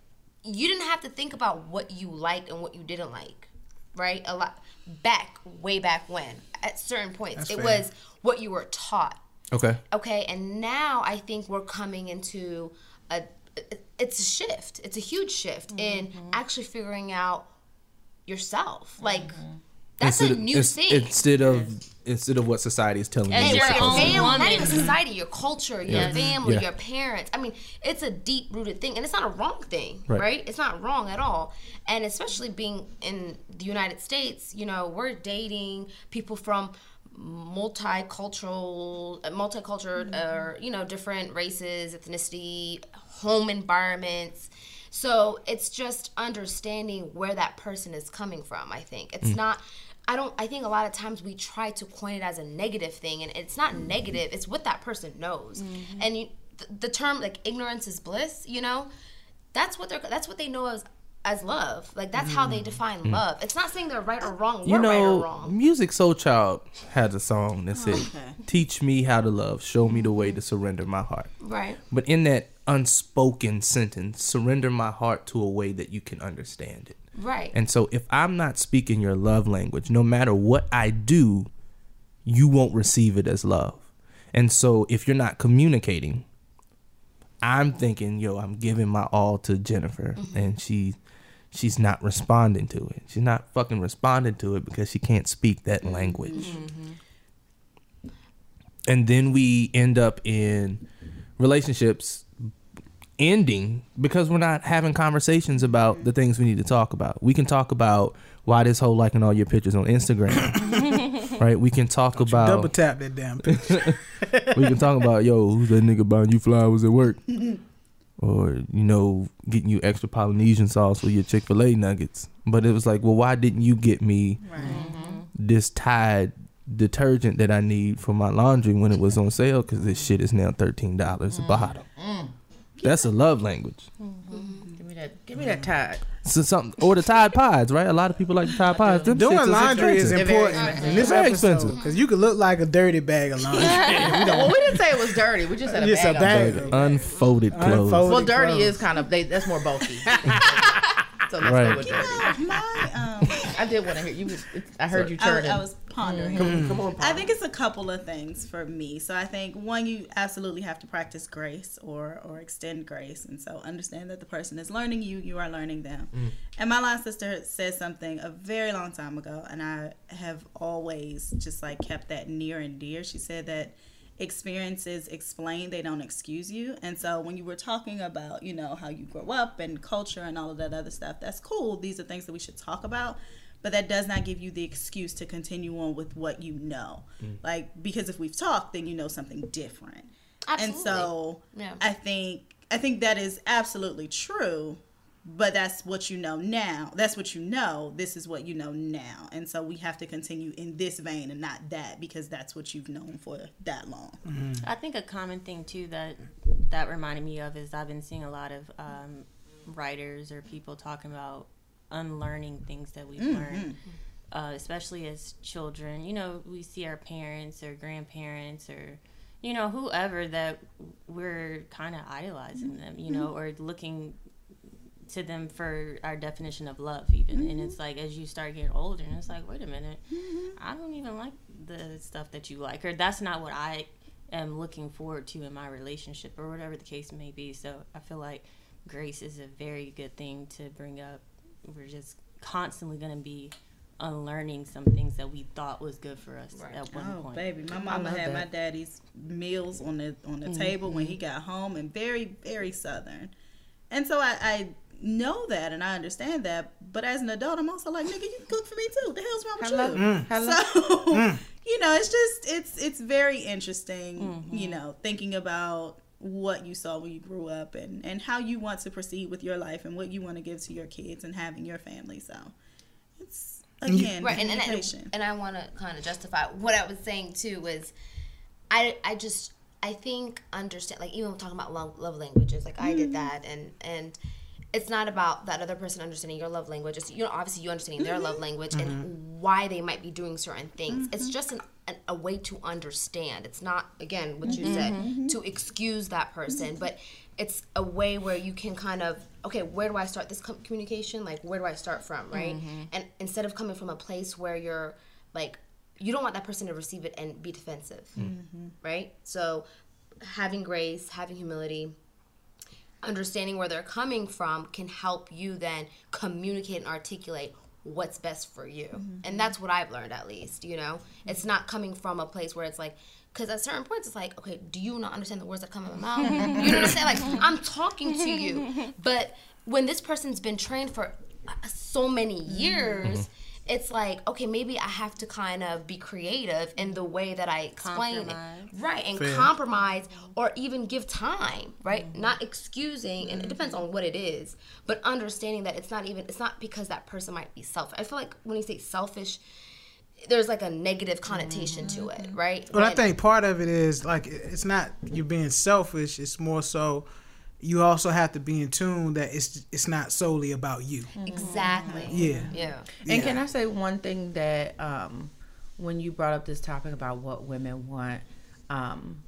You didn't have to think about what you liked and what you didn't like, right? A lot back, way back when, at certain points, That's it fair. was what you were taught. Okay. Okay, and now I think we're coming into a it's a shift. It's a huge shift in mm-hmm. actually figuring out yourself. Like mm-hmm. That's instead a of, new ins- thing. Instead of instead of what society is telling you. As you're your your supposed to own do. family, not even society, your culture, your Yeah. family, Yeah. your parents. I mean, it's a deep rooted thing, and it's not a wrong thing, Right. right. It's not wrong at all. And especially being in the United States, you know, we're dating people from multicultural, multicultural, mm-hmm. or you know, different races, ethnicity, home environments. So it's just understanding where that person is coming from. I think it's mm. not. I don't. I think a lot of times we try to coin it as a negative thing, and it's not mm-hmm. negative. It's what that person knows, mm-hmm. and you, the, the term like ignorance is bliss. You know, that's what they're. That's what they know as as love. Like that's how they mm-hmm. define mm. love. It's not saying they're right or wrong. You We're right or know, wrong. Musiq Soulchild has a song that oh, said, Okay. "Teach me how to love, show me the way to surrender my heart." Right. But in that unspoken sentence, surrender my heart to a way that you can understand it. Right. And so if I'm not speaking your love language, no matter what I do, you won't receive it as love. And so if you're not communicating, I'm thinking, yo, I'm giving my all to Jennifer mm-hmm. and she she's not responding to it. She's not fucking responding to it because she can't speak that mm-hmm. language. Mm-hmm. And then we end up in relationships ending because we're not having conversations about the things we need to talk about. We can talk about why this whole liking all your pictures on Instagram. *laughs* right? We can talk Double about double tap that damn picture. *laughs* we can talk about yo, who's that nigga buying you flowers at work? *laughs* or, you know, getting you extra Polynesian sauce for your Chick-fil-A nuggets. But it was like, well, why didn't you get me this Tide detergent that I need for my laundry when it was on sale because this shit is now thirteen dollars a mm. bottle. Mm. That's a love language. Mm-hmm. Give me that. Give me that tide. So something or the Tide Pods, right? A lot of people like the Tide Pods. Them Doing shits is laundry is expensive. They're very important expensive. in this Very episode expensive. because you could look like a dirty bag of laundry. *laughs* Well, we didn't say it was dirty. We just said a Just a bag. bag. of- Unfolded clothes. Unfolded. Well, dirty clothes. is kind of they. That's more bulky. *laughs* *laughs* so let's Right. go with dirty. My, I did want to hear you. It's, I heard you I, turning. I was pondering. Come on, I think it's a couple of things for me. So I think one, you absolutely have to practice grace or or extend grace, and so understand that the person is learning you, you are learning them. Mm. And my last sister said something a very long time ago, and I have always just like kept that near and dear. She said that experiences explain they don't excuse you and so when you were talking about you know how you grow up and culture and all of that other stuff that's cool these are things that we should talk about but that does not give you the excuse to continue on with what you know. Like because if we've talked then you know something different. Absolutely. and so Yeah. i think i think that is absolutely true but that's what you know now. That's what you know. This is what you know now. And so we have to continue in this vein and not that because that's what you've known for that long. I think a common thing too that that reminded me of is I've been seeing a lot of um, writers or people talking about unlearning things that we've mm, learned, mm. uh, especially as children. You know, we see our parents or grandparents or you know whoever that we're kind of idolizing mm-hmm. them. You know, or mm-hmm. looking to them for our definition of love even. And it's mm-hmm. like as you start getting older and it's like wait a minute. I don't even like the stuff that you like or that's not what i am looking forward to in my relationship or whatever the case may be. So i feel like grace is a very good thing to bring up we're just constantly going to be unlearning some things that we thought was good for us at one Oh point baby, my mama love had my daddy's meals on the on the table when he mm-hmm. got home, and very very southern. And so I, I know that and I understand that, but as an adult, I'm also like, nigga, you can cook for me too. The hell's wrong with Hello. you? Mm. Hello. So mm. *laughs* you know, it's just it's it's very interesting. Mm-hmm. You know, thinking about what you saw when you grew up and and how you want to proceed with your life and what you want to give to your kids and having your family. So. It's again right and, and, communication. and, and i want to kind of justify what i was saying too was i i just i think understand like even talking about love, love languages like i did mm. that and and it's not about that other person understanding your love language. It's you know obviously you understanding their love mm-hmm. language and mm-hmm. why they might be doing certain things. It's mm-hmm. just an, an, a way to understand. It's not again what you said mm-hmm. to excuse that person but it's a way where you can kind of okay where do i start this com- communication? Like where do i start from right? Mm-hmm. And instead of coming from a place where you're like you don't want that person to receive it and be defensive mm-hmm. right? So having grace having humility understanding where they're coming from can help you then communicate and articulate what's best for you. Mm-hmm. And that's what i've learned at least you know? Mm-hmm. It's not coming from a place where it's like because at certain points it's like okay do you not understand the words that come in my mouth? You *laughs* know what i'm saying? Like i'm talking to you. *laughs* But when this person's been trained for uh, so many mm-hmm. years it's like okay maybe i have to kind of be creative in the way that i explain Compromise. it right and Fair. compromise or even give time right mm-hmm. not excusing and it depends on what it is but understanding that it's not even it's not because that person might be selfish i feel like when you say selfish there's like a negative connotation to it mm-hmm. right But I think part of it is like it's not you being selfish. It's more so you also have to be in tune that it's it's not solely about you. Mm-hmm. exactly. Yeah. yeah. And can I say one thing that um, when you brought up this topic about what women want, um,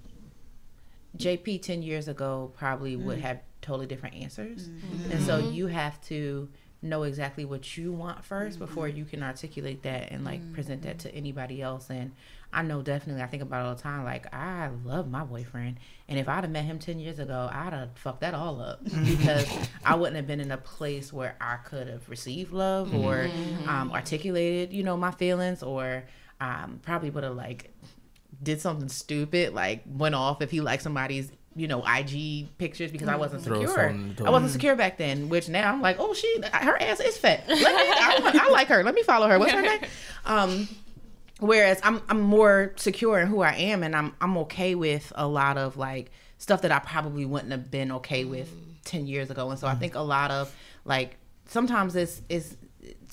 JP ten years ago probably would mm. have totally different answers, mm-hmm. and so mm-hmm. you have to know exactly what you want 1st before you can articulate that and like present that to anybody else. And I know definitely I think about it all the time. Like I love my boyfriend, and if I'd have met him ten years ago, I'd have fucked that all up because I wouldn't have been in a place where I could have received love or um, articulated, you know, my feelings, or um, probably would have like did something stupid, like went off if he liked somebody's, you know, IG pictures because I wasn't Throw secure. something in the I wasn't secure back then, which now I'm like, oh, she, her ass is fat. *laughs* Let me, I, I like her. Let me follow her. What's her *laughs* name? Um, whereas I'm I'm more secure in who I am, and I'm I'm okay with a lot of like stuff that I probably wouldn't have been okay with ten years ago, and so I think a lot of like sometimes it's is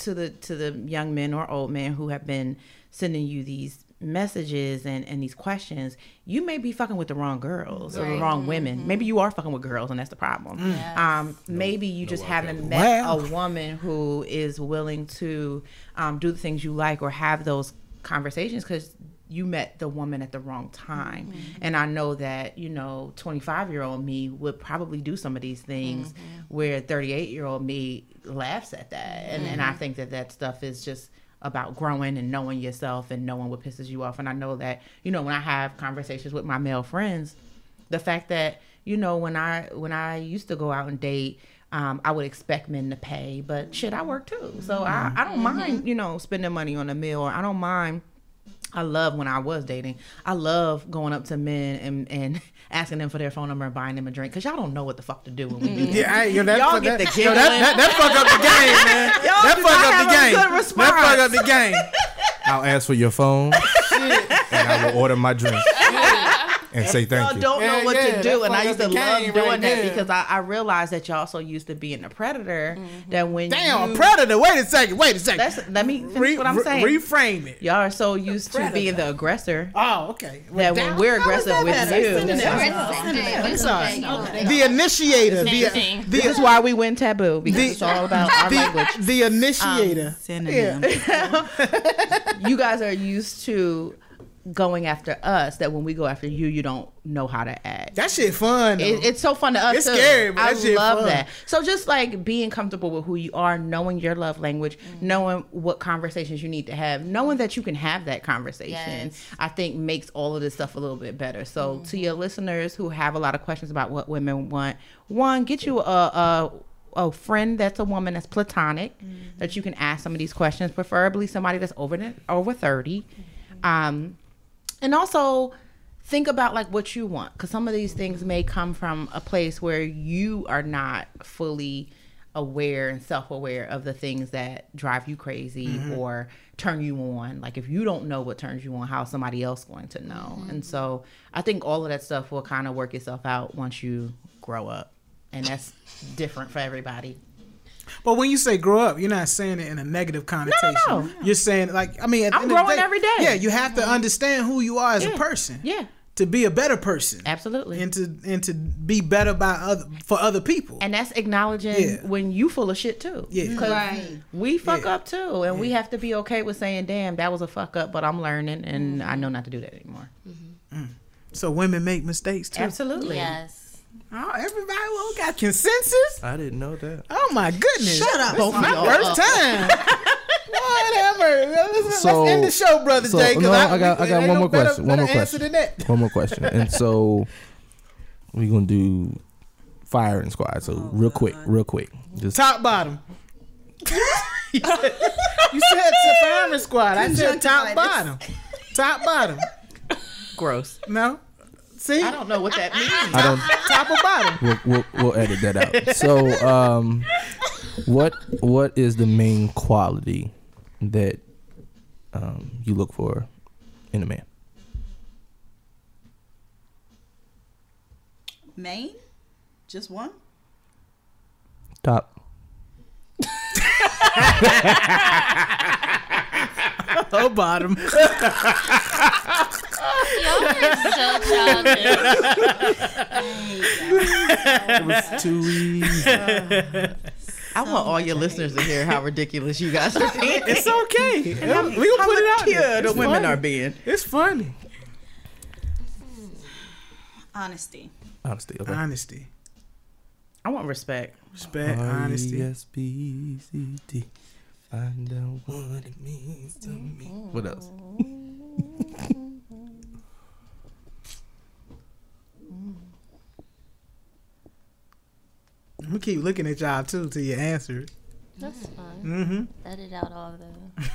to the to the young men or old men who have been sending you these messages and, and these questions you may be fucking with the wrong girls or the Right. wrong women. Maybe you are fucking with girls and that's the problem. Um maybe you just haven't met Wow. a woman who is willing to um, do the things you like or have those conversations because you met the woman at the wrong time. Mm-hmm. And i know that you know 25 year old me would probably do some of these things mm-hmm. where 38 year old me laughs at that. And, and i mm-hmm. think that that stuff is just about growing and knowing yourself and knowing what pisses you off. And i know that you know when i have conversations with my male friends the fact that you know when I when I used to go out and date, um, I would expect men to pay, but shit, I work too, so I mm-hmm. I don't mind mm-hmm. you know spending money on a meal. Or I don't mind. I love when I was dating. I love going up to men and, and *laughs* asking them for their phone number and buying them a drink because y'all don't know what the fuck to do when we mm-hmm. do. Yeah, I, yo, that, Y'all get that, the yo, that, that, that fuck up the game, man. *laughs* Y'all that fuck up the game. That fuck up the game. I'll ask for your phone, *laughs* and I will order my drink, and say thank y'all you. don't know Yeah, what yeah, to do, and I used to love doing right that there. because I, I realized that y'all so used to being a predator that when Damn, you, a predator. Wait a second. Wait a second. That's, let me finish Re- what I'm re- saying. reframe it. y'all are so used to being the aggressor Oh, okay. that when we're aggressive with you, It's the same thing, but it's Sorry. okay, you know. The initiator. Same The, thing. this is why we win taboo because The- it's all about *laughs* our language. the, the initiator. Um, synonym. *laughs* you guys are used to going after us that when we go after you, you don't know how to act. That shit fun. It, it's so fun to us. It's too. scary, but I that shit love fun. that. So just like being comfortable with who you are, knowing your love language, mm. knowing what conversations you need to have, knowing that you can have that conversation, Yes. I think makes all of this stuff a little bit better. So mm-hmm. to your listeners who have a lot of questions about what women want, one, get you a a, a friend that's a woman that's platonic mm-hmm. that you can ask some of these questions, preferably somebody that's over over 30. Mm-hmm. Um, and also think about like what you want because some of these things may come from a place where you are not fully aware and self-aware of the things that drive you crazy mm-hmm. or turn you on. Like if you don't know what turns you on how is somebody else going to know? Mm-hmm. And so i think all of that stuff will kind of work itself out once you grow up. And that's different for everybody But when you say grow up, you're not saying it in a negative connotation. no. no. You're saying like I mean, at the I'm end of the growing day- every day. Yeah, you have to mm-hmm. understand who you are as a person. yeah To be a better person. absolutely And to and to be better by other for other people. and that's acknowledging Yeah. when you full of shit too. Yeah. 'Cause Right. we fuck Yeah. up too, and we have to be okay with saying, "Damn, that was a fuck up," but I'm learning, and I know not to do that anymore. Mm. so women make mistakes too. Absolutely. Yes. Oh, everybody well, got consensus. I didn't know that. Oh my goodness! Shut up. Both of My y'all first time. *laughs* Whatever. Let's, So- let's end the show, brother so, J. 'cause no, I got- I got one no more better- question, one better more answer question. than that. One more question. And so we're gonna do firing squad. So oh, real quick, real quick. Just Top bottom. *laughs* you said to fireman squad. I said top bottom. Top bottom. *laughs* Gross. No. See? I don't know what that means. I don't Top or bottom? we'll, we'll, we'll edit that out. So, um, what what is the main quality that um, you look for in a man? Main? Just one? Top. *laughs* Oh, bottom. *laughs* Y'all are so childish. It was too easy. I want all your listeners to hear how ridiculous you guys are being. It's okay. we how, gonna put it out mature there. the It's women funny. are being. It's funny. Hmm. Honesty. Honesty. Okay. Honesty. I want respect. Respect. Honesty. R-E-S-P-E-C-T. Find out what it means to me. Mm-hmm. What else? *laughs* I'm gonna keep looking at y'all too till you answer. That's fine. Mm-hmm. Edit out all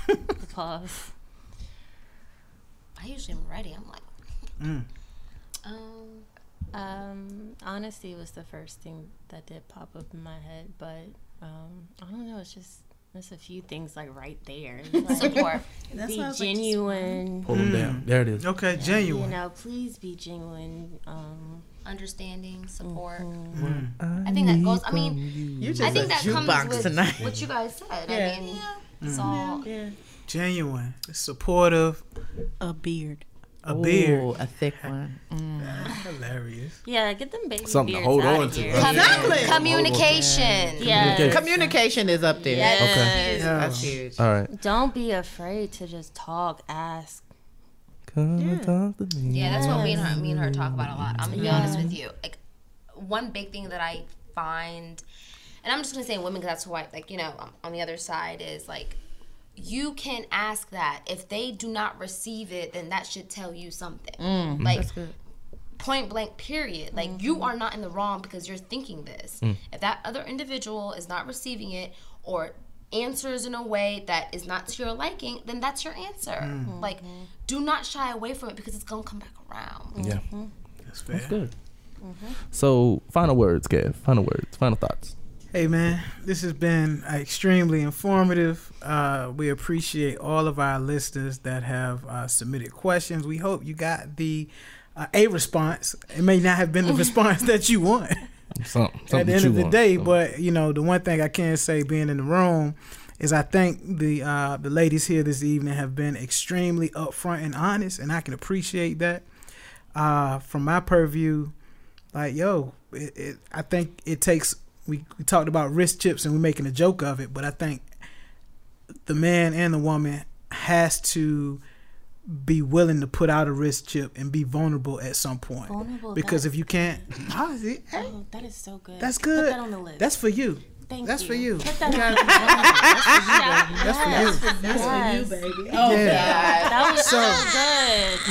the, the *laughs* pause. I usually am ready. I'm like, Mm. um, Um, honesty was the first thing that did pop up in my head, but um, I don't know. It's just there's a few things like right there. *laughs* Like, support. That's be why I was like, genuine. Pull them down. There it is. Okay, you genuine. know, please be genuine. Um, understanding, support. Mm. I think that goes. I mean, You just I think a that comes jukebox with tonight. what you guys said. Yeah. I mean, it's all. Genuine. Supportive. A beard. A beard. Ooh, a thick one. Mm. *laughs* Hilarious. yeah, get them baby Something to hold on to, right? Exactly. Communication. Yeah. Communication is up there. Yes. Okay. That's huge. All right. Don't be afraid to just talk, ask. Come and talk to me. Yeah, that's what me and her, me and her talk about a lot. I'm gonna be honest with you. Like, one big thing that I find, and I'm just gonna say women because that's who I like. You know, um, on the other side is like, you can ask that. If they do not receive it, then that should tell you something. like, point blank. Period. Like, you are not in the wrong because you're thinking this. If that other individual is not receiving it or answers in a way that is not to your liking, then that's your answer. Like, do not shy away from it because it's gonna come back around. Yeah. That's fair. Good. So, final words, Kev. Final words. Final thoughts. Hey man, this has been extremely informative. Uh, we appreciate all of our listeners that have uh, submitted questions. We hope you got the uh, a response. It may not have been the *laughs* response that you want Something, something at the end of the day. But you know, the one thing I can say, being in the room, is I think the uh, the ladies here this evening have been extremely upfront and honest, and I can appreciate that. Uh, from my purview, like yo, it, it, I think it takes. We, we talked about wrist chips and we're making a joke of it, but I think the man and the woman has to be willing to put out a wrist chip and be vulnerable at some point. Vulnerable, because if you can't, *laughs* *laughs* oh, hey, Oh, that is so good. that's Put good. that on the list. That's for you. Thank that's you. for you. Put that You gotta- That's for you. That's for you, baby. Oh yeah. God, that was So- so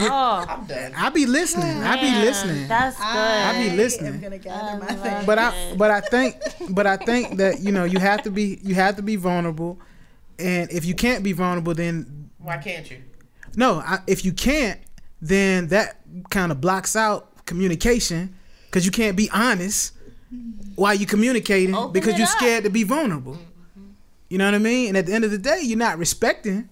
good. Oh, I'm done. I be listening. I be listening. That's good. I be listening. I'm listening. gonna gather oh, my love things. But I but I think but I think that you know you have to be you have to be vulnerable, and if you can't be vulnerable, then Why can't you? No. I, if you can't, then that kind of blocks out communication because you can't be honest while you're communicating Open because you're up. scared to be vulnerable. You know what I mean? And at the end of the day, you're not respecting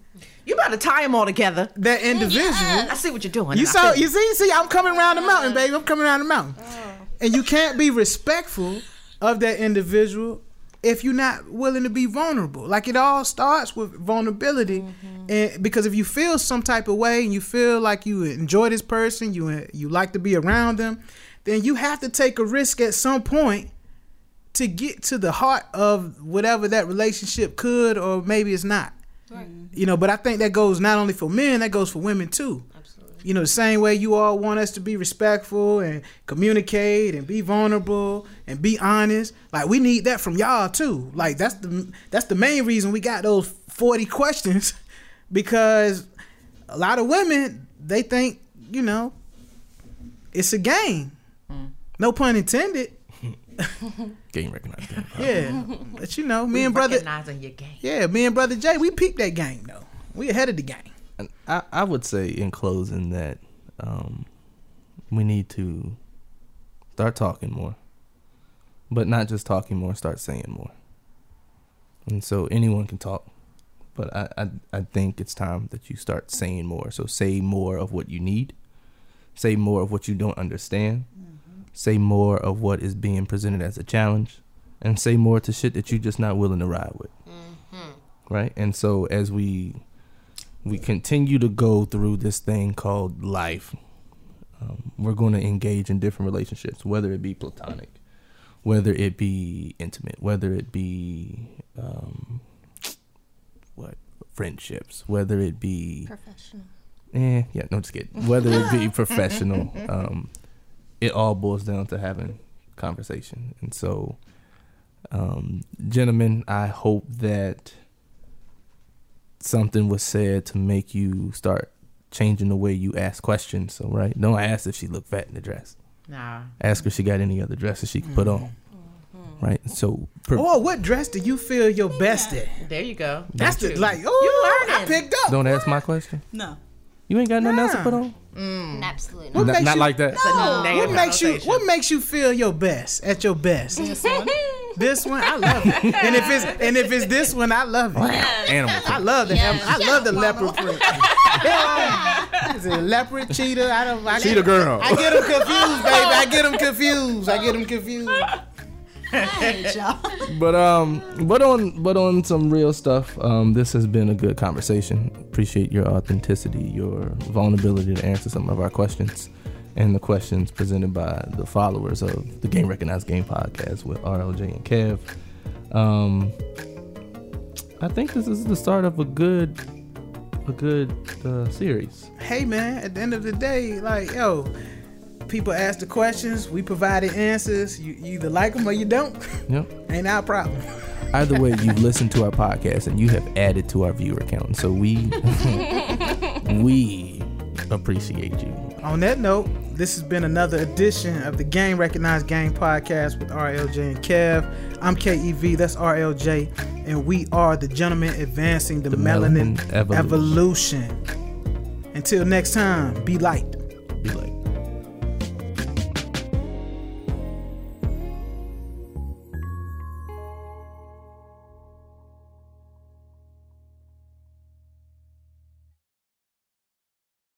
You about to tie them all together. that individual. I see what you're doing. You and saw, you see, see, I'm coming around the mountain, baby. I'm coming around the mountain, oh. and you can't be respectful of that individual if you're not willing to be vulnerable. Like it all starts with vulnerability, mm-hmm. and because if you feel some type of way and you feel like you enjoy this person, you you like to be around them, then you have to take a risk at some point to get to the heart of whatever that relationship could or maybe it's not. You know, but I think that goes not only for men, that goes for women too. You know, the same way you all want us to be respectful and communicate and be vulnerable and be honest. Like we need that from y'all too. Like that's the that's the main reason we got those 40 *laughs* questions because a lot of women they think, you know, it's a game. Hmm. No pun intended. *laughs* Game recognized. Game. Yeah. but you know, me we and brother recognizing your game. Yeah, me and brother J, we peeped that game though. We ahead of the game. And I, I would say in closing that um, we need to start talking more, but not just talking more. Start saying more. And so anyone can talk, but I, I I think it's time that you start saying more. So say more of what you need. Say more of what you don't understand. Say more of what is being presented as a challenge, and say more to shit that you're just not willing to ride with. Right. And so as we we continue to go through this thing called life. Um, we're going to engage in different relationships, whether it be platonic, whether it be intimate, whether it be um, what friendships, whether it be Professional. eh, yeah, no, just kidding. Whether it be *laughs* professional, um, it all boils down to having conversation. And so, um, gentlemen, I hope that something was said to make you start changing the way you ask questions. So, right, don't ask if she looked fat in the dress. Nah. Ask her if she got any other dresses she can put on. Right. So, per- Or what dress do you feel your best at? There you go. That's the you. like. Oh, You I picked up. don't ask my question. No. You ain't got nothing else to put on. Mm. Absolutely not. Not, makes not you- like that. No, what makes you what makes you feel your best at your best? *laughs* This one. I love it. *laughs* And if it's and if it's this one, I love it. Animal. I love the I love the leopard print. Is it leopard cheetah? I don't. I Cheetah girl. I get them confused, baby. I get them confused. I get them confused. *laughs* But um, but on but on some real stuff, um, this has been a good conversation. Appreciate your authenticity, your vulnerability to answer some of our questions, and the questions presented by the followers of the Game Recognized Game podcast with RLJ and Kev. Um, I think this is the start of a good a good uh, series. Hey man, at the end of the day, like yo, people ask the questions, we provided answers. You, you either like them or you don't. *laughs* Yep. Ain't our problem. Either way, *laughs* you've listened to our podcast and you have added to our viewer count. So we *laughs* we appreciate you. On that note, this has been another edition of the Game Recognized Game Podcast with RLJ and Kev. I'm KEV, that's RLJ, and we are the gentlemen advancing the, The melanin, melanin evolution. evolution. Until next time, be light. Be like.